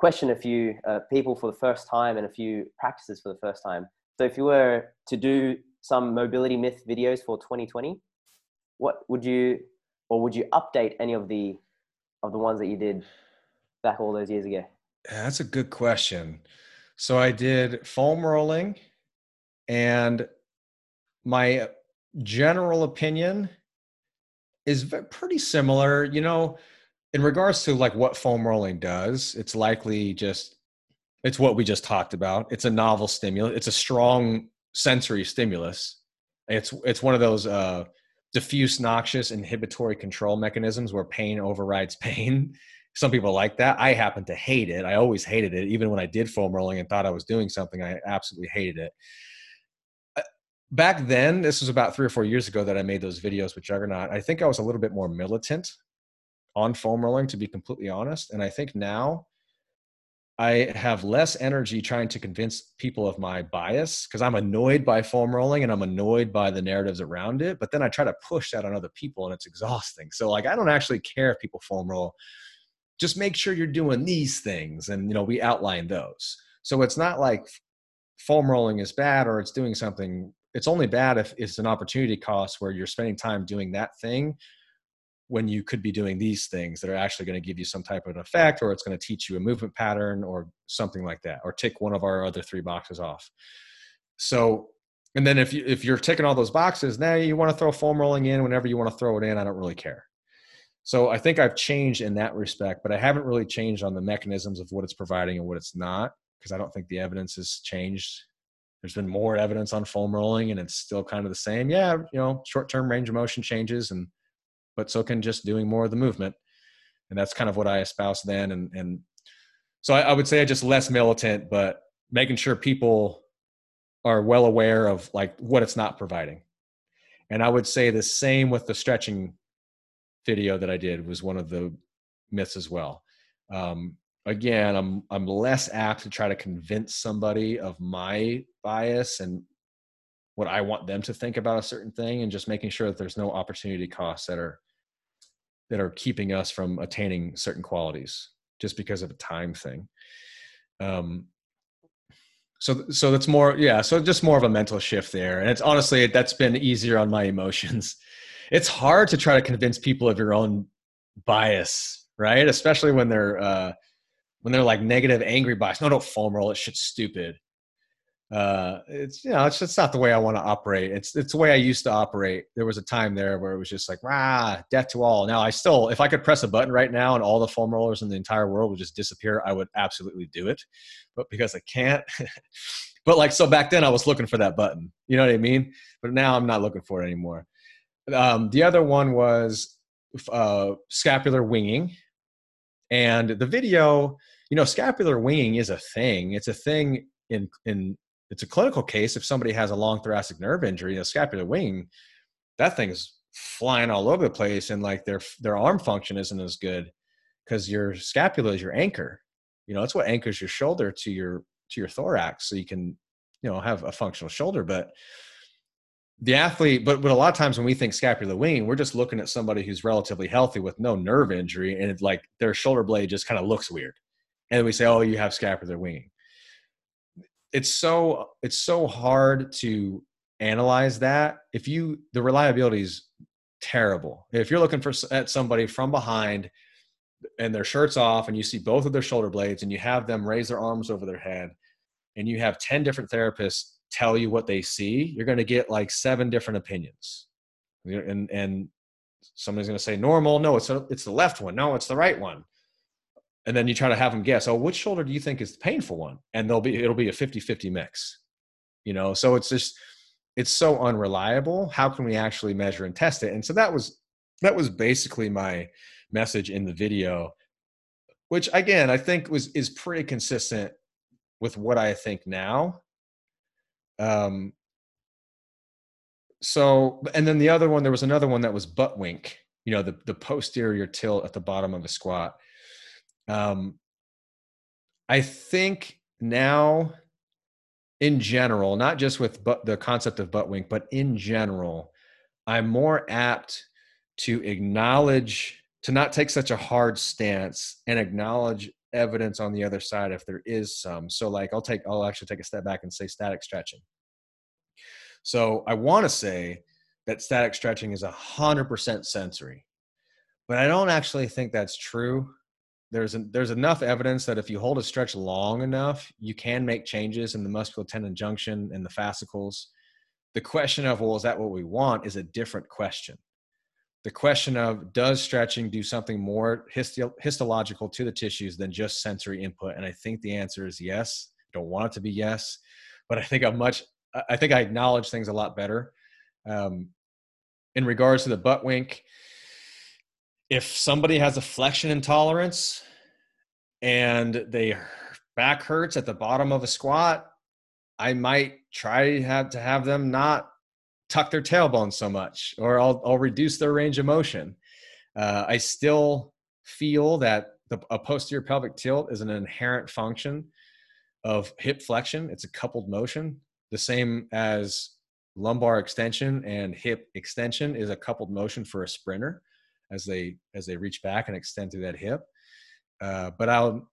questioned a few uh, people for the first time and a few practices for the first time. So if you were to do some mobility myth videos for 2020, what would you or would you update any of the of the ones that you did back all those years ago? That's a good question. So I did foam rolling and my general opinion is pretty similar. You know, in regards to like what foam rolling does, it's likely just it's what we just talked about. It's a novel stimulus. It's a strong sensory stimulus. It's it's one of those uh, diffuse noxious inhibitory control mechanisms where pain overrides pain. Some people like that. I happen to hate it. I always hated it, even when I did foam rolling and thought I was doing something. I absolutely hated it back then, this was about three or four years ago that I made those videos with Juggernaut. I think I was a little bit more militant on foam rolling, to be completely honest. And I think now I have less energy trying to convince people of my bias because I'm annoyed by foam rolling and I'm annoyed by the narratives around it. But then I try to push that on other people and it's exhausting. So, like, I don't actually care if people foam roll. Just make sure you're doing these things. And, you know, we outline those. So it's not like foam rolling is bad or it's doing something it's only bad if it's an opportunity cost where you're spending time doing that thing when you could be doing these things that are actually going to give you some type of an effect or it's going to teach you a movement pattern or something like that or tick one of our other three boxes off. So and then if you if you're ticking all those boxes now you want to throw foam rolling in whenever you want to throw it in i don't really care. So i think i've changed in that respect but i haven't really changed on the mechanisms of what it's providing and what it's not because i don't think the evidence has changed. There's been more evidence on foam rolling and it's still kind of the same. Yeah you know short-term range of motion changes and but so can just doing more of the movement. And that's kind of what i espouse then. And and so I, I would say just less militant but making sure people are well aware of like what it's not providing. And i would say the same with the stretching video that i did was one of the myths as well. Um, again i'm i'm less apt to try to convince somebody of my bias and what i want them to think about a certain thing and just making sure that there's no opportunity costs that are that are keeping us from attaining certain qualities just because of a time thing um so so that's more yeah so just more of a mental shift there and it's honestly that's been easier on my emotions it's hard to try to convince people of your own bias right especially when they're uh when they're like negative, angry bias. No, don't foam roll. It shit's stupid. Uh, it's you know, it's just not the way I want to operate. It's it's the way I used to operate. There was a time there where it was just like, ah, death to all. Now I still, if I could press a button right now and all the foam rollers in the entire world would just disappear, I would absolutely do it. But because I can't, but like so back then I was looking for that button. You know what I mean? But now I'm not looking for it anymore. Um, the other one was uh, scapular winging, and the video, you know, scapular winging is a thing. It's a thing in in it's a clinical case. If somebody has a long thoracic nerve injury, a scapular wing, that thing's flying all over the place, and like their their arm function isn't as good because your scapula is your anchor. You know, it's what anchors your shoulder to your to your thorax, so you can you know have a functional shoulder. But the athlete, but but a lot of times when we think scapular wing, we're just looking at somebody who's relatively healthy with no nerve injury, and like their shoulder blade just kind of looks weird, and we say, "Oh, you have scapular winging." It's so it's so hard to analyze that. If you the reliability is terrible. If you're looking for at somebody from behind and their shirts off, and you see both of their shoulder blades, and you have them raise their arms over their head, and you have ten different therapists tell you what they see, you're going to get like seven different opinions. And and somebody's going to say normal, no, it's a, it's the left one, no, it's the right one. And then you try to have them guess, oh, which shoulder do you think is the painful one? And they'll be it'll be a 50-50 mix. You know, so it's just it's so unreliable. How can we actually measure and test it? And so that was that was basically my message in the video, which again I think was is pretty consistent with what I think now. Um, so, and then the other one, there was another one that was butt wink, you know, the, the posterior tilt at the bottom of a squat. Um, I think now, in general, not just with but the concept of butt wink, but in general, I'm more apt to acknowledge, to not take such a hard stance and acknowledge evidence on the other side if there is some. So, like, I'll take, I'll actually take a step back and say static stretching. So, I want to say that static stretching is 100% sensory, but I don't actually think that's true there's an, there's enough evidence that if you hold a stretch long enough, you can make changes in the muscular-tendon junction and the fascicles. The question of well, is that what we want? Is a different question. The question of does stretching do something more histo- histological to the tissues than just sensory input? And I think the answer is yes. I don't want it to be yes, but I think I'm much. I think I acknowledge things a lot better. Um, in regards to the butt wink, if somebody has a flexion intolerance and they back hurts at the bottom of a squat, I might try to have to have them not tuck their tailbone so much, or I'll, I'll reduce their range of motion. Uh, I still feel that the, a posterior pelvic tilt is an inherent function of hip flexion. It's a coupled motion, the same as lumbar extension and hip extension is a coupled motion for a sprinter as they as they reach back and extend through that hip. Uh, but I'll.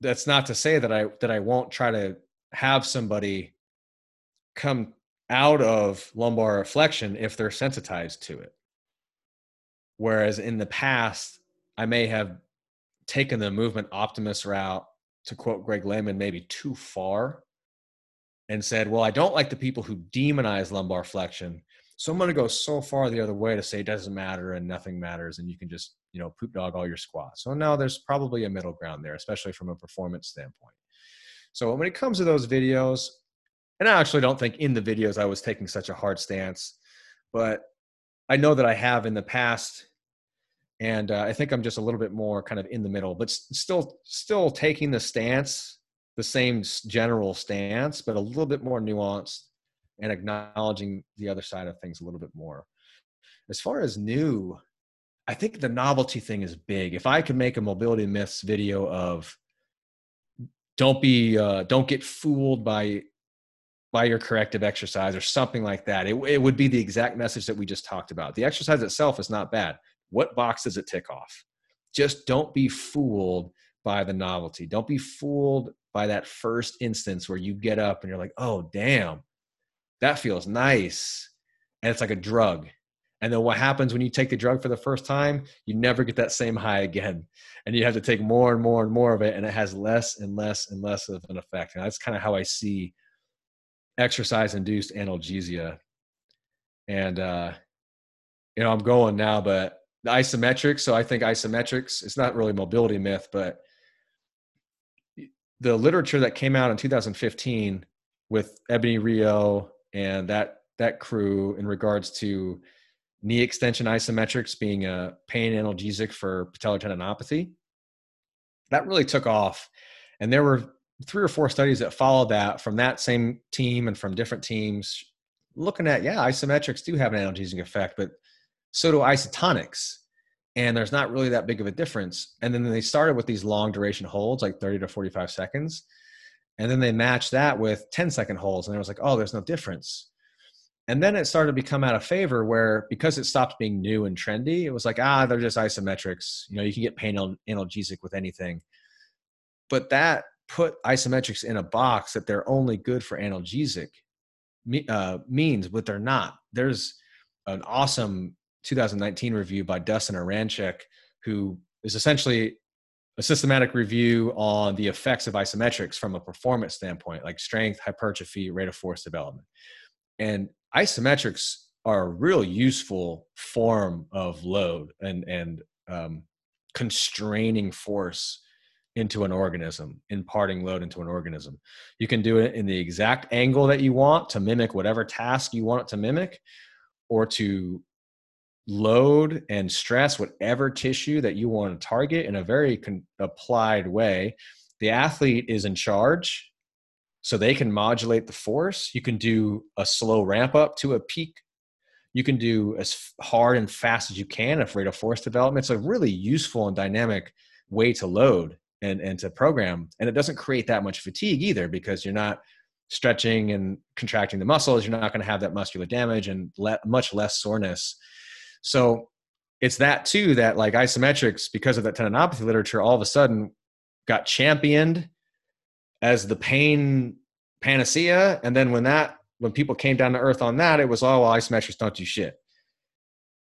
That's not to say that I that I won't try to have somebody come out of lumbar flexion if they're sensitized to it. Whereas in the past, I may have taken the movement optimist route, to quote Greg Lehman, maybe too far and said, well, I don't like the people who demonize lumbar flexion. So I'm going to go so far the other way to say it doesn't matter and nothing matters, and you can just you know poop dog all your squats. So now there's probably a middle ground there, especially from a performance standpoint. So when it comes to those videos, and I actually don't think in the videos I was taking such a hard stance, but I know that I have in the past, and uh, I think I'm just a little bit more kind of in the middle, but still still taking the stance, the same general stance, but a little bit more nuanced and acknowledging the other side of things a little bit more. As far as new, I think the novelty thing is big. If I could make a mobility myths video of don't be uh, don't get fooled by by your corrective exercise or something like that, it, it would be the exact message that we just talked about. The exercise itself is not bad. What box does it tick off? Just don't be fooled by the novelty. Don't be fooled by that first instance where you get up and you're like, oh, damn, that feels nice. And it's like a drug. And then what happens when you take the drug for the first time? You never get that same high again. And you have to take more and more and more of it. And it has less and less and less of an effect. And that's kind of how I see exercise induced analgesia. And, uh, you know, I'm going now, but the isometrics. So I think isometrics, it's not really mobility myth, but the literature that came out in 2015 with Ebonie Rio and that that crew in regards to knee extension isometrics being a pain analgesic for patellar tendinopathy. That really took off, and there were three or four studies that followed that from that same team and from different teams, looking at yeah, isometrics do have an analgesic effect, but so do isotonics. And there's not really that big of a difference. And then they started with these long duration holds, like 30 to 45 seconds. And then they matched that with 10 second holds, and it was like, oh, there's no difference. And then it started to become out of favor where because it stopped being new and trendy, it was like, ah, they're just isometrics. You know, you can get pain analgesic with anything. But that put isometrics in a box that they're only good for analgesic uh, means, but they're not. There's an awesome 2019 review by Dustin Oranchuk, who is essentially a systematic review on the effects of isometrics from a performance standpoint, like strength, hypertrophy, rate of force development. And isometrics are a real useful form of load and and um, constraining force into an organism, imparting load into an organism. You can do it in the exact angle that you want to mimic whatever task you want it to mimic, or to load and stress whatever tissue that you want to target in a very con- applied way. The athlete is in charge, so they can modulate the force. You can do a slow ramp up to a peak. You can do as hard and fast as you can if rate of force development. It's a really useful and dynamic way to load. and and to program and it doesn't create that much fatigue either because you're not stretching and contracting the muscles you're not going to have that muscular damage and le- much less soreness so it's that too that like isometrics because of that tendinopathy literature all of a sudden got championed as the pain panacea. And then when that when people came down to earth on that it was oh well isometrics don't do shit.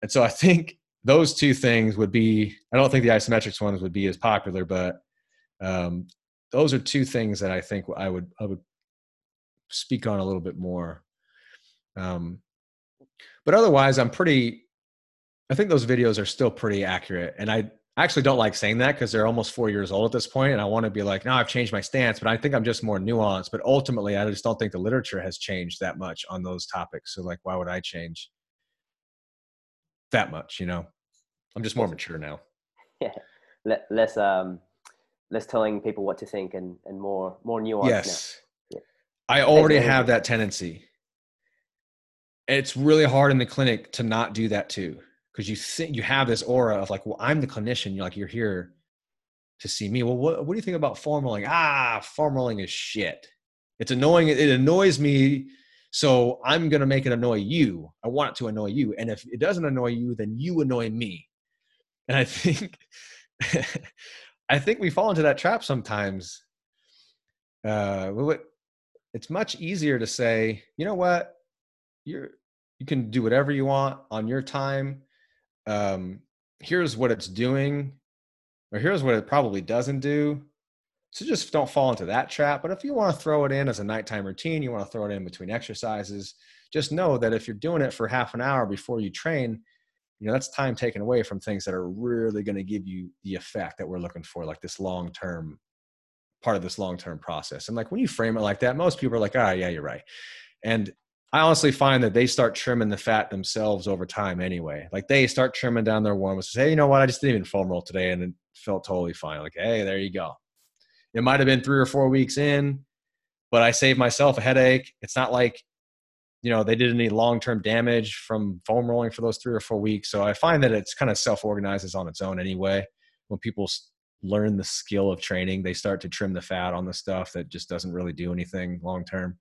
And so i think those two things would be i don't think the isometrics ones would be as popular but um, those are two things that i think i would i would speak on a little bit more. Um, but otherwise i'm pretty i think those videos are still pretty accurate and i actually don't like saying that because they're almost four years old at this point and i want to be like no i've changed my stance but i think i'm just more nuanced but ultimately i just don't think the literature has changed that much on those topics so like why would i change that much you know? I'm just more mature now. Yeah less um less telling people what to think and and more more nuance yes. Yeah. i already have that tendency. It's really hard in the clinic to not do that too because you think you have this aura of like well i'm the clinician you're like you're here to see me well what, what do you think about foam rolling ah foam rolling is shit it's annoying it annoys me so I'm going to make it annoy you. I want it to annoy you. And if it doesn't annoy you, then you annoy me. And I think, I think we fall into that trap sometimes. Uh, it's much easier to say, you know what, you're, you can do whatever you want on your time. Um, here's what it's doing, or here's what it probably doesn't do. So just don't fall into that trap. But if you want to throw it in as a nighttime routine, you want to throw it in between exercises, just know that if you're doing it for half an hour before you train, you know, that's time taken away from things that are really going to give you the effect that we're looking for, like this long term part of this long term process. And like when you frame it like that, most people are like, ah, oh, yeah, you're right. And I honestly find that they start trimming the fat themselves over time anyway. Like they start trimming down their warm ups. Hey, you know what? I just didn't even foam roll today and it felt totally fine. Like, hey, there you go. It might have been three or four weeks in, but I saved myself a headache. It's not like, you know, they did any long term damage from foam rolling for those three or four weeks. So I find that it's kind of self organizes on its own anyway. When people learn the skill of training, they start to trim the fat on the stuff that just doesn't really do anything long term.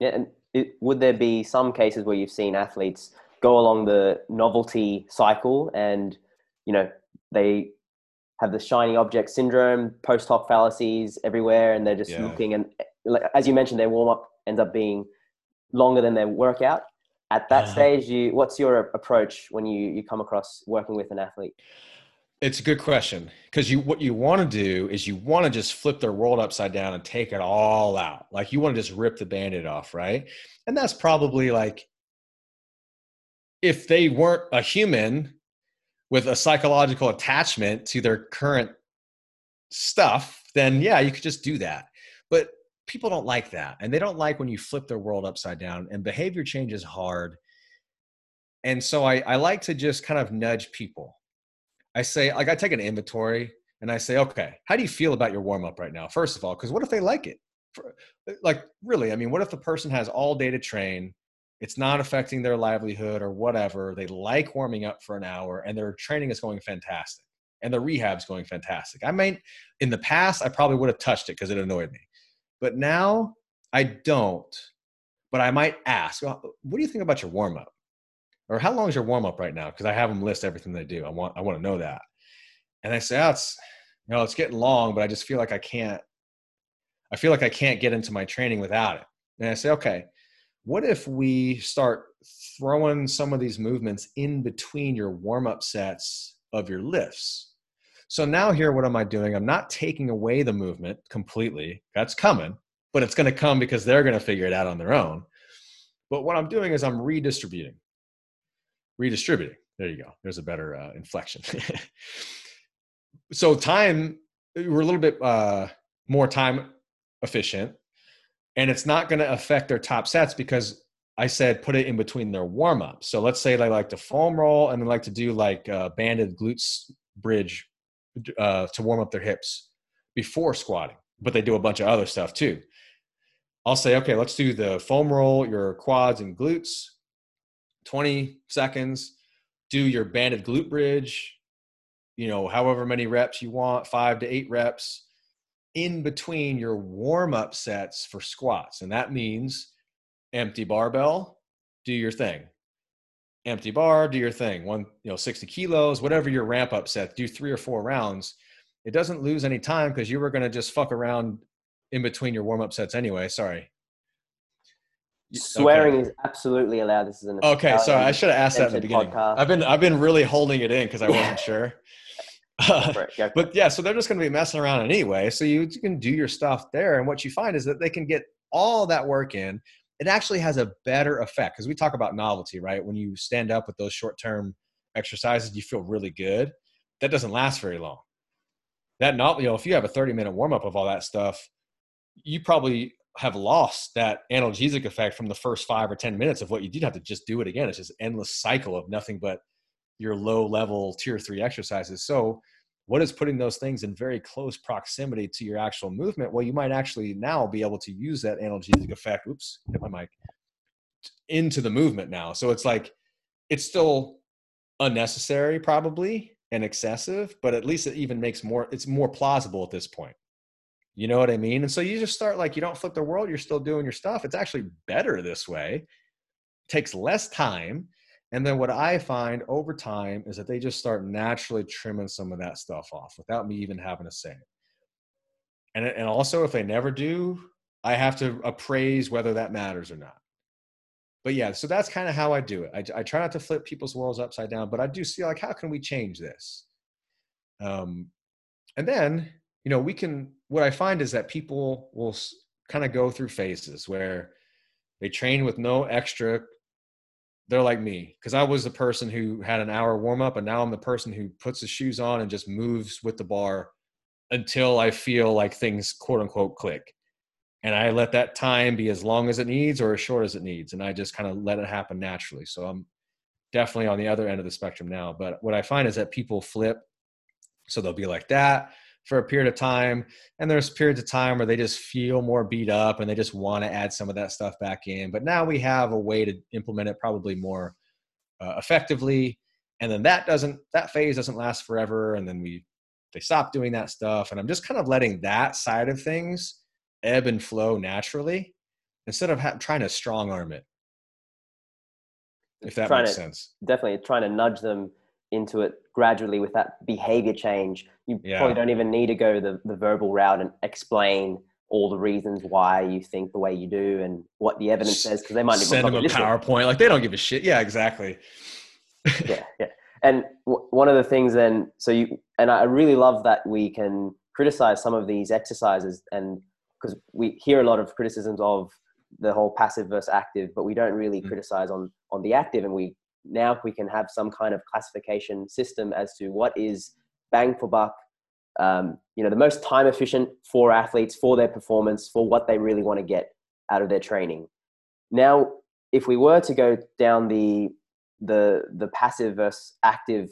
Yeah, and it, would there be some cases where you've seen athletes go along the novelty cycle and you know they have the shiny object syndrome, post hoc fallacies everywhere, and they're just yeah. looking. And as you mentioned, their warm up ends up being longer than their workout. At that uh-huh. stage, you what's your approach when you you come across working with an athlete? It's a good question because you what you want to do is you want to just flip their world upside down and take it all out. Like you want to just rip the band-aid off, right? And that's probably like if they weren't a human, with a psychological attachment to their current stuff, then yeah, you could just do that. But people don't like that. And they don't like when you flip their world upside down. And behavior change is hard. And so I, I like to just kind of nudge people. I say, like, I take an inventory and I say, okay, how do you feel about your warm up right now? First of all, because what if they like it? For, like, really, I mean, what if the person has all day to train? it's not affecting their livelihood or whatever. They like warming up for an hour and their training is going fantastic and the rehab's going fantastic. I mean, in the past, I probably would have touched it because it annoyed me. But now I don't. But I might ask, what do you think about your warm up? Or how long is your warm up right now? Because I have them list everything they do. I want I want to know that. And I say, oh, it's you know, it's getting long, but I just feel like I can't I feel like I can't get into my training without it. And I say, okay, what if we start throwing some of these movements in between your warm up sets of your lifts? So now, here, what am I doing? I'm not taking away the movement completely. That's coming, but it's going to come because they're going to figure it out on their own. But what I'm doing is I'm redistributing. Redistributing. There you go. There's a better uh, inflection. so, time, we're a little bit uh, more time efficient and it's not going to affect their top sets because I said put it in between their warm up. So let's say they like to foam roll and they like to do like a banded glutes bridge uh, to warm up their hips before squatting, but they do a bunch of other stuff too. I'll say, okay, let's do the foam roll, your quads and glutes, 20 seconds. Do your banded glute bridge, you know, however many reps you want, five to eight reps in between your warm up sets for squats. And that means empty barbell, do your thing. Empty bar, do your thing. One, you know, 60 kilos, whatever your ramp up set, do three or four rounds. It doesn't lose any time because you were going to just fuck around in between your warm up sets anyway. Sorry. Swearing okay. is absolutely allowed. This is an okay. Sorry, I should have asked that in the beginning. Podcast. I've been I've been really holding it in because I wasn't sure. but yeah, so they're just going to be messing around anyway. So you, you can do your stuff there, and what you find is that they can get all that work in. It actually has a better effect because we talk about novelty, right? When you stand up with those short term exercises, you feel really good. That doesn't last very long. That not you know if you have a thirty minute warm up of all that stuff, you probably have lost that analgesic effect from the first five or ten minutes of what you did have to just do it again. It's just endless cycle of nothing but your low level tier three exercises. So, what is putting those things in very close proximity to your actual movement? Well, you might actually now be able to use that analgesic effect. Oops, hit my mic into the movement now. So it's like it's still unnecessary, probably and excessive, but at least it even makes more. It's more plausible at this point. You know what I mean? And so you just start like you don't flip the world. You're still doing your stuff. It's actually better this way. It takes less time and then what I find over time is that they just start naturally trimming some of that stuff off without me even having to say it. And, and also, if they never do, I have to appraise whether that matters or not. But yeah, so that's kind of how I do it. I, I try not to flip people's worlds upside down, but I do see like, how can we change this? Um, and then, you know, we can, what I find is that people will kind of go through phases where they train with no extra they're like me because I was the person who had an hour warm up, and now I'm the person who puts the shoes on and just moves with the bar until I feel like things quote unquote click. And I let that time be as long as it needs or as short as it needs. And I just kind of let it happen naturally. So I'm definitely on the other end of the spectrum now. But what I find is that people flip. So they'll be like that for a period of time and there's periods of time where they just feel more beat up and they just want to add some of that stuff back in but now we have a way to implement it probably more uh, effectively and then that doesn't that phase doesn't last forever and then we they stop doing that stuff and i'm just kind of letting that side of things ebb and flow naturally instead of ha- trying to strong arm it if that makes to, sense. definitely trying to nudge them into it gradually with that behavior change, you yeah. probably don't even need to go the, the verbal route and explain all the reasons why you think the way you do and what the evidence says because they might send them a PowerPoint. Like they don't give a shit. Yeah, exactly. yeah, yeah. And w- one of the things then, so you and I really love that we can criticize some of these exercises and because we hear a lot of criticisms of the whole passive versus active, but we don't really mm-hmm. criticize on on the active, and we now we can have some kind of classification system as to what is bang for buck um, you know the most time efficient for athletes for their performance for what they really want to get out of their training. Now if we were to go down the the the passive versus active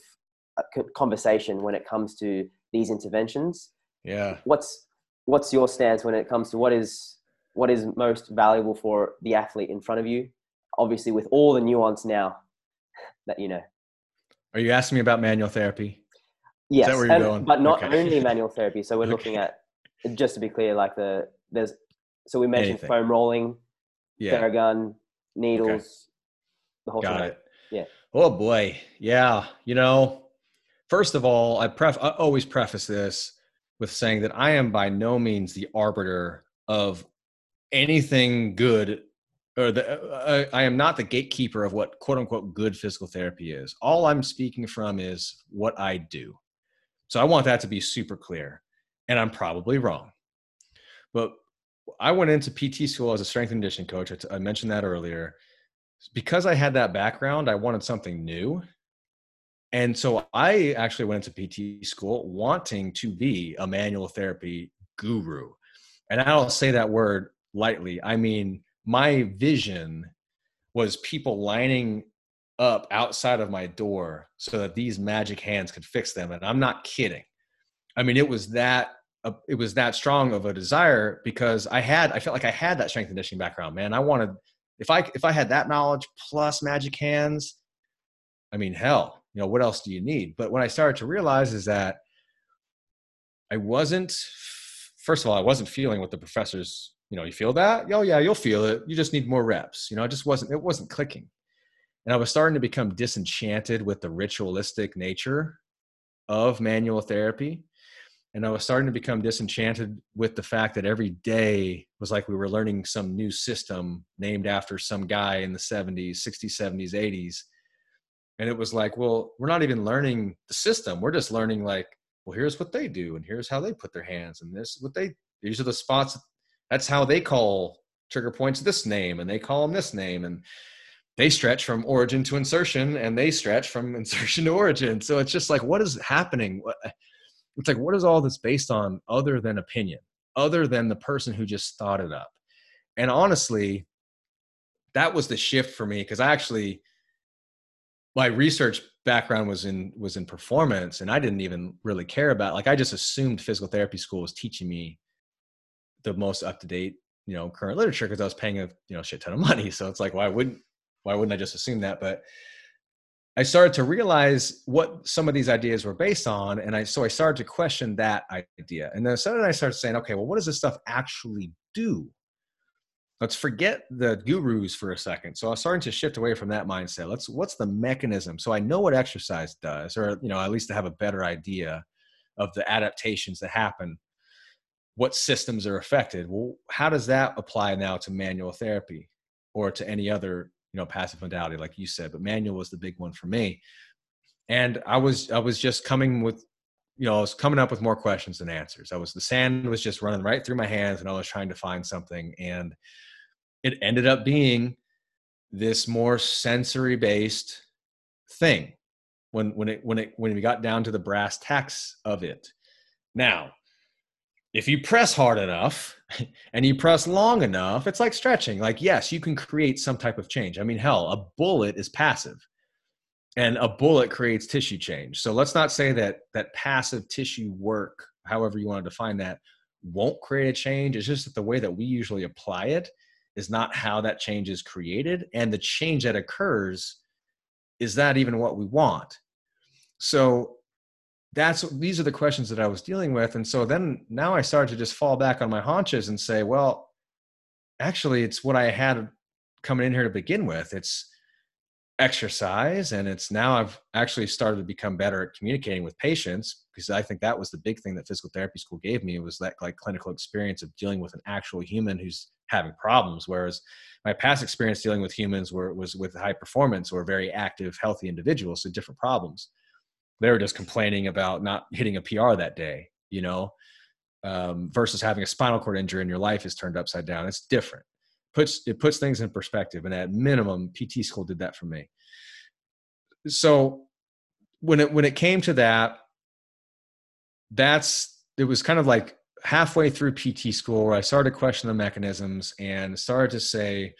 uh, conversation when it comes to these interventions yeah. what's what's your stance when it comes to what is what is most valuable for the athlete in front of you? Obviously with all the nuance now that you know. Are you asking me about manual therapy? Yes, and, but not okay. only manual therapy. So we're okay. looking at just to be clear, like the there's so we mentioned Anything. foam rolling, yeah. Theragun, needles, okay. the whole Got thing. it. Yeah. Oh boy, yeah. You know, first of all, I pref I always preface this with saying that I am by no means the arbiter of anything good or the, uh, I am not the gatekeeper of what quote unquote good physical therapy is. All I'm speaking from is what I do. So I want that to be super clear. And I'm probably wrong. But I went into PT school as a strength and conditioning coach. I, t- I mentioned that earlier. Because I had that background, I wanted something new. And so I actually went into PT school wanting to be a manual therapy guru. And I don't say that word lightly. I mean, my vision was people lining up outside of my door so that these magic hands could fix them and i'm not kidding. I mean it was that uh, it was that strong of a desire because i had i felt like i had that strength conditioning background man. I wanted if i if i had that knowledge plus magic hands i mean hell you know what else do you need? But what i started to realize is that i wasn't first of all i wasn't feeling what the professors you know you feel that? Oh yeah you'll feel it. You just need more reps. You know it just wasn't it wasn't clicking. And i was starting to become disenchanted with the ritualistic nature of manual therapy. And i was starting to become disenchanted with the fact that every day was like we were learning some new system named after some guy in the 70s 60s 70s 80s and it was like well we're not even learning the system. We're just learning like well here's what they do and here's how they put their hands and this what they these are the spots that's how they call trigger points this name and they call them this name and they stretch from origin to insertion and they stretch from insertion to origin. So it's just like what is happening? Eh, it's like what is all this based on other than opinion other than the person who just thought it up? And honestly that was the shift for me because i actually my research background was in was in performance and i didn't even really care about like i just assumed physical therapy school was teaching me the most up to date you know current literature because i was paying a you know shit ton of money so it's like why wouldn't why wouldn't i just assume that? But i started to realize what some of these ideas were based on and i so i started to question that idea. And then suddenly i started saying okay well what does this stuff actually do? Let's forget the gurus for a second. So i was starting to shift away from that mindset. Let's what's the mechanism? So i know what exercise does or you know at least to have a better idea of the adaptations that happen what systems are affected. Well how does that apply now to manual therapy or to any other you know passive modality like you said but manual was the big one for me. And i was i was just coming with you know i was coming up with more questions than answers. I was the sand was just running right through my hands and i was trying to find something. And it ended up being this more sensory based thing when when it when it when we got down to the brass tacks of it. Now if you press hard enough and you press long enough it's like stretching. Like yes you can create some type of change. I mean hell a bullet is passive and a bullet creates tissue change. So let's not say that that passive tissue work however you want to define that won't create a change. It's just that the way that we usually apply it is not how that change is created and the change that occurs is that even what we want. So that's these are the questions that i was dealing with. And so then now i started to just fall back on my haunches and say well actually it's what i had coming in here to begin with. It's exercise and it's now i've actually started to become better at communicating with patients because i think that was the big thing that physical therapy school gave me was that like clinical experience of dealing with an actual human who's having problems whereas my past experience dealing with humans were was with high performance or very active healthy individuals so different problems they were just complaining about not hitting a pr that day you know um, versus having a spinal cord injury and your life is turned upside down. It's different. Puts it puts things in perspective and at minimum pt school did that for me. So when it when it came to that that's it was kind of like halfway through pt school where i started to question the mechanisms and started to say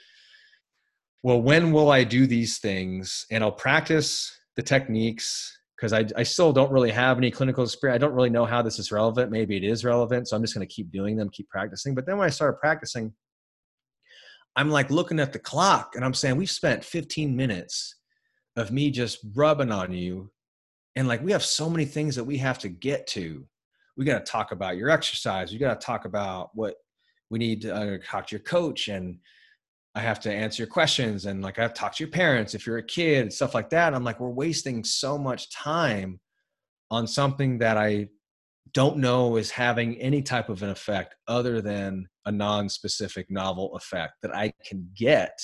well when will i do these things? And i'll practice the techniques because I, I still don't really have any clinical experience. I don't really know how this is relevant. Maybe it is relevant. So I'm just going to keep doing them, keep practicing. But then when I started practicing, I'm like looking at the clock and I'm saying, we've spent 15 minutes of me just rubbing on you. And like, we have so many things that we have to get to. We got to talk about your exercise. We got to talk about what we need to uh, talk to your coach and I have to answer your questions and like I have to talk to your parents if you're a kid, and stuff like that. I'm like, we're wasting so much time on something that I don't know is having any type of an effect other than a non-specific novel effect that I can get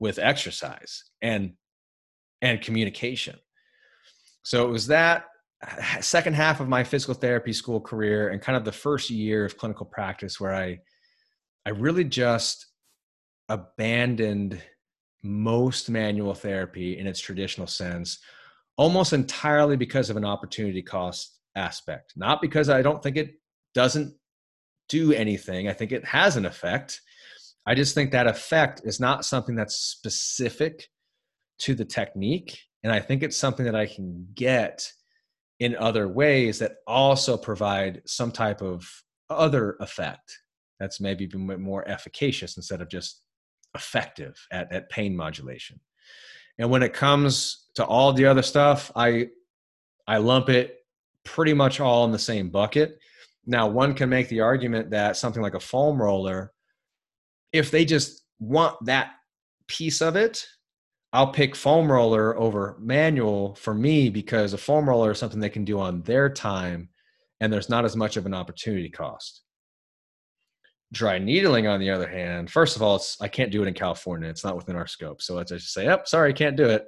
with exercise and and communication. So it was that second half of my physical therapy school career and kind of the first year of clinical practice where I I really just abandoned most manual therapy in its traditional sense almost entirely because of an opportunity cost aspect not because i don't think it doesn't do anything. I think it has an effect. I just think that effect is not something that's specific to the technique. And I think it's something that I can get in other ways that also provide some type of other effect that's maybe more efficacious instead of just effective at, at pain modulation. And when it comes to all the other stuff, I I lump it pretty much all in the same bucket. Now, one can make the argument that something like a foam roller, if they just want that piece of it, I'll pick foam roller over manual for me because a foam roller is something they can do on their time and there's not as much of an opportunity cost. Dry needling, on the other hand, first of all, it's I can't do it in California. It's not within our scope. So I just say, "Yep, sorry, can't do it."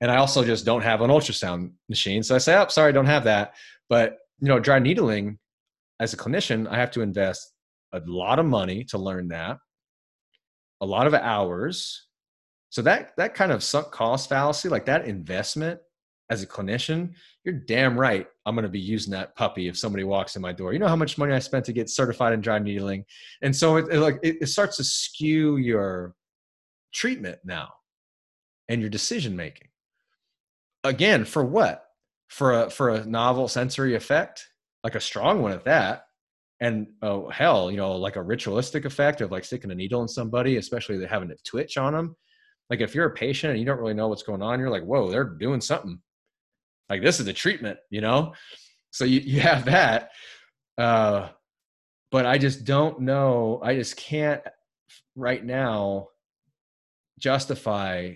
And I also just don't have an ultrasound machine, so I say, "Oh, sorry, don't have that." But you know, dry needling, as a clinician, I have to invest a lot of money to learn that, a lot of hours. So that that kind of sunk cost fallacy, like that investment as a clinician, you're damn right. I'm going to be using that puppy if somebody walks in my door. You know how much money I spent to get certified in dry needling, and so it, it like it, it starts to skew your treatment now and your decision making. Again, for what? For a for a novel sensory effect, like a strong one at that. And oh hell, you know, like a ritualistic effect of like sticking a needle in somebody, especially having a twitch on them. Like if you're a patient and you don't really know what's going on, you're like, whoa, they're doing something like this is the treatment you know? So you, you have that uh but i just don't know i just can't right now justify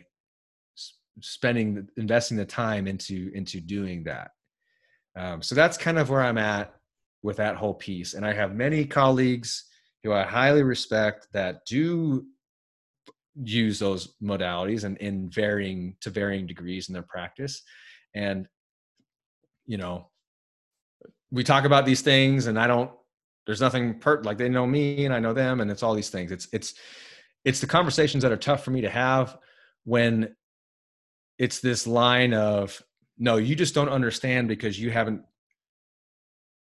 spending investing the time into into doing that. Um, so that's kind of where i'm at with that whole piece and i have many colleagues who i highly respect that do use those modalities and in varying to varying degrees in their practice and you know, we talk about these things and I don't, there's nothing per like they know me and I know them and it's all these things. It's, it's, it's the conversations that are tough for me to have when it's this line of, no, you just don't understand because you haven't,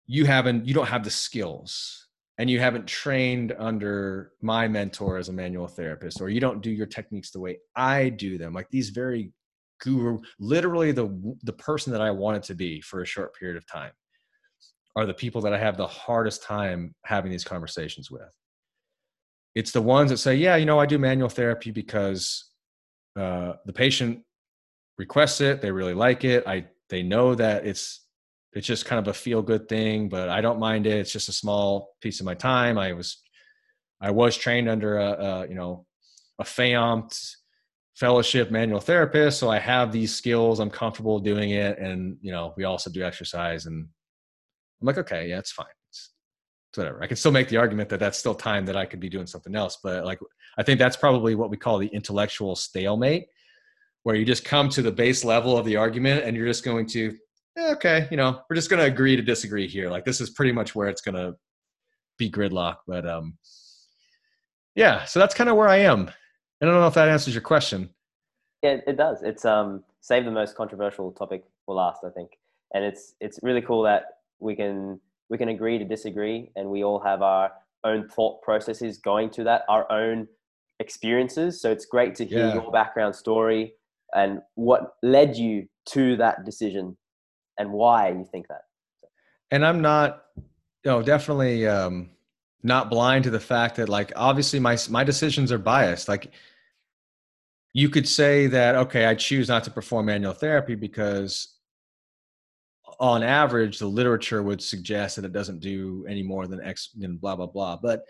you haven't, you don't have the skills and you haven't trained under my mentor as a manual therapist or you don't do your techniques the way I do them. Like these very guru, literally the the person that I wanted to be for a short period of time, are the people that I have the hardest time having these conversations with. It's the ones that say, "Yeah, you know, I do manual therapy because uh, the patient requests it, they really like it. I they know that it's it's just kind of a feel good thing, but I don't mind it. It's just a small piece of my time. I was I was trained under a, a you know a FAOMT fellowship manual therapist so i have these skills i'm comfortable doing it and you know we also do exercise and i'm like okay yeah it's fine. It's, it's whatever. I can still make the argument that that's still time that i could be doing something else but like i think that's probably what we call the intellectual stalemate where you just come to the base level of the argument and you're just going to eh, okay you know we're just going to agree to disagree here. Like this is pretty much where it's going to be gridlock but um yeah so that's kind of where i am I don't know if that answers your question. Yeah, it does. It's um save the most controversial topic for last, I think, and it's it's really cool that we can we can agree to disagree, and we all have our own thought processes going to that, our own experiences. So it's great to hear yeah. your background story and what led you to that decision and why you think that. And I'm not, you know, definitely um, not blind to the fact that, like, obviously my my decisions are biased. Like, you could say that okay i choose not to perform manual therapy because on average the literature would suggest that it doesn't do any more than x than blah blah blah. But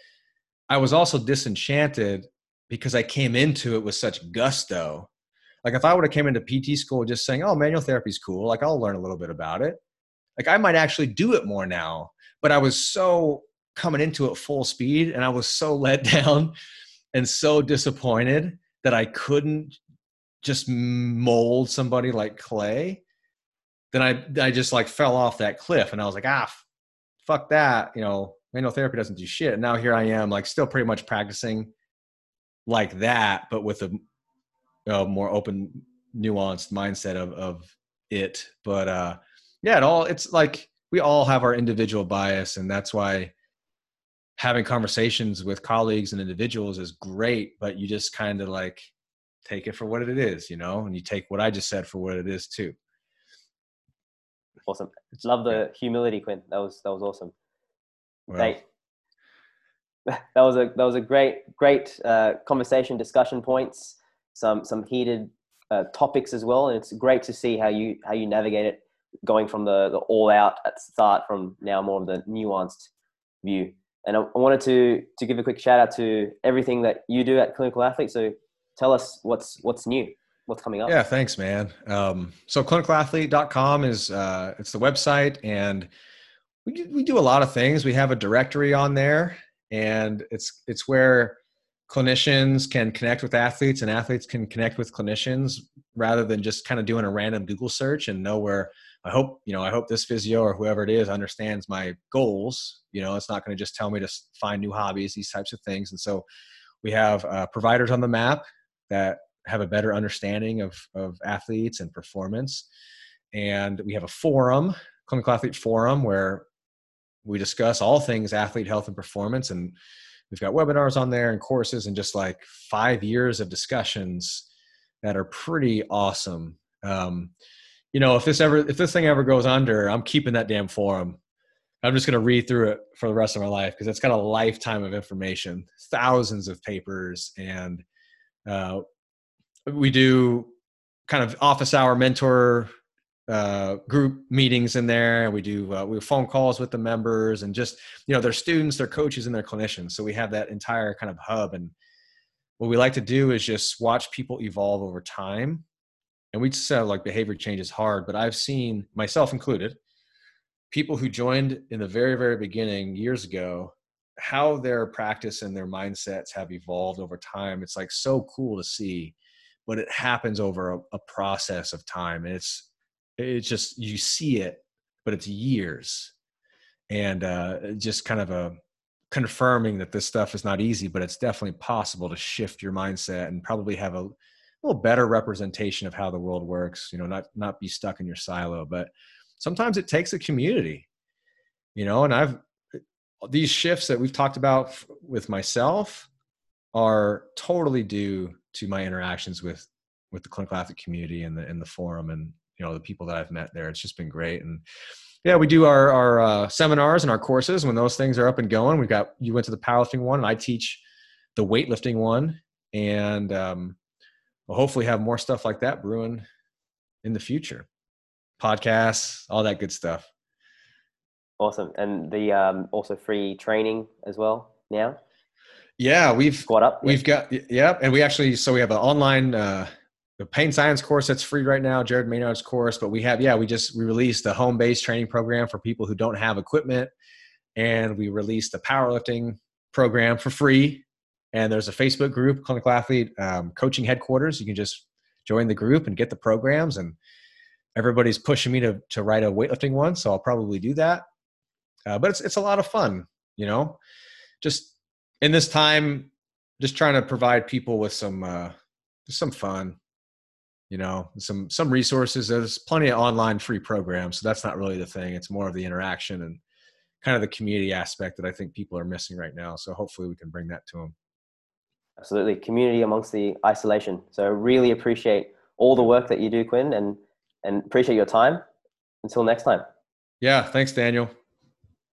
i was also disenchanted because i came into it with such gusto. Like if i would have came into pt school just saying oh manual therapy is cool like i'll learn a little bit about it. Like i might actually do it more now but i was so coming into it full speed and i was so let down and so disappointed that I couldn't just mold somebody like clay, then I I just like fell off that cliff and I was like, ah, fuck that. You know, manual therapy doesn't do shit. And now here I am, like still pretty much practicing like that, but with a, a more open, nuanced mindset of of it. But uh yeah, it all it's like we all have our individual bias, and that's why having conversations with colleagues and individuals is great, but you just kind of like take it for what it is, you know, and you take what I just said for what it is too. Awesome. Love the humility, Quinn. That was that was awesome. Well, great. That was a that was a great great uh, conversation, discussion points, some some heated uh, topics as well, and it's great to see how you how you navigate it, going from the the all out at the start from now more of the nuanced view. And I, wanted to to give a quick shout out to everything that you do at Clinical Athlete. So tell us what's what's new what's coming up. Yeah thanks man. Um, so clinicalathlete.com is uh, it's the website and we do, we do a lot of things. We have a directory on there and it's it's where clinicians can connect with athletes and athletes can connect with clinicians rather than just kind of doing a random google search and know where i hope you know i hope this physio or whoever it is understands my goals you know it's not going to just tell me to find new hobbies these types of things and so we have uh, providers on the map that have a better understanding of, of athletes and performance. And we have a forum, Clinical Athlete Forum, where we discuss all things athlete health and performance. And we've got webinars on there and courses and just like five years of discussions that are pretty awesome. Um, you know, if this ever, if this thing ever goes under, I'm keeping that damn forum. I'm just going to read through it for the rest of my life because it's got a lifetime of information, thousands of papers, and uh, we do kind of office hour mentor uh, group meetings in there and we do uh, we have phone calls with the members and just you know their students their coaches and their clinicians. So we have that entire kind of hub and what we like to do is just watch people evolve over time. And we just said like behavior change is hard but i've seen myself included people who joined in the very very beginning years ago how their practice and their mindsets have evolved over time. It's like so cool to see but it happens over a, a process of time and it's it's just you see it but it's years. And uh, just kind of a confirming that this stuff is not easy but it's definitely possible to shift your mindset and probably have a little better representation of how the world works you know not not be stuck in your silo. But sometimes it takes a community you know and i've these shifts that we've talked about with myself are totally due to my interactions with with the clinical athlete community and the in the forum and you know the people that I've met there. It's just been great and yeah, we do our our uh, seminars and our courses when those things are up and going. We've got you went to the powerlifting one, and I teach the weightlifting one, and um, we'll hopefully have more stuff like that brewing in the future. Podcasts, all that good stuff. Awesome, and the um, also free training as well now. Yeah, we've squat up. We've got yeah, and we actually so we have an online uh, pain science course that's free right now, Jared Maynard's course. But we have yeah, we just we released the home based training program for people who don't have equipment, and we released the powerlifting program for free. And there's a Facebook group, Clinical Athlete um, Coaching Headquarters. You can just join the group and get the programs. And everybody's pushing me to to write a weightlifting one, so I'll probably do that. Uh, but it's it's a lot of fun, you know. Just in this time, just trying to provide people with some uh, just some fun, you know, some some resources. There's plenty of online free programs, so that's not really the thing. It's more of the interaction and kind of the community aspect that I think people are missing right now. So hopefully we can bring that to them. Absolutely, community amongst the isolation. So really appreciate all the work that you do, Quinn, and and appreciate your time. Until next time. Yeah, thanks, Daniel.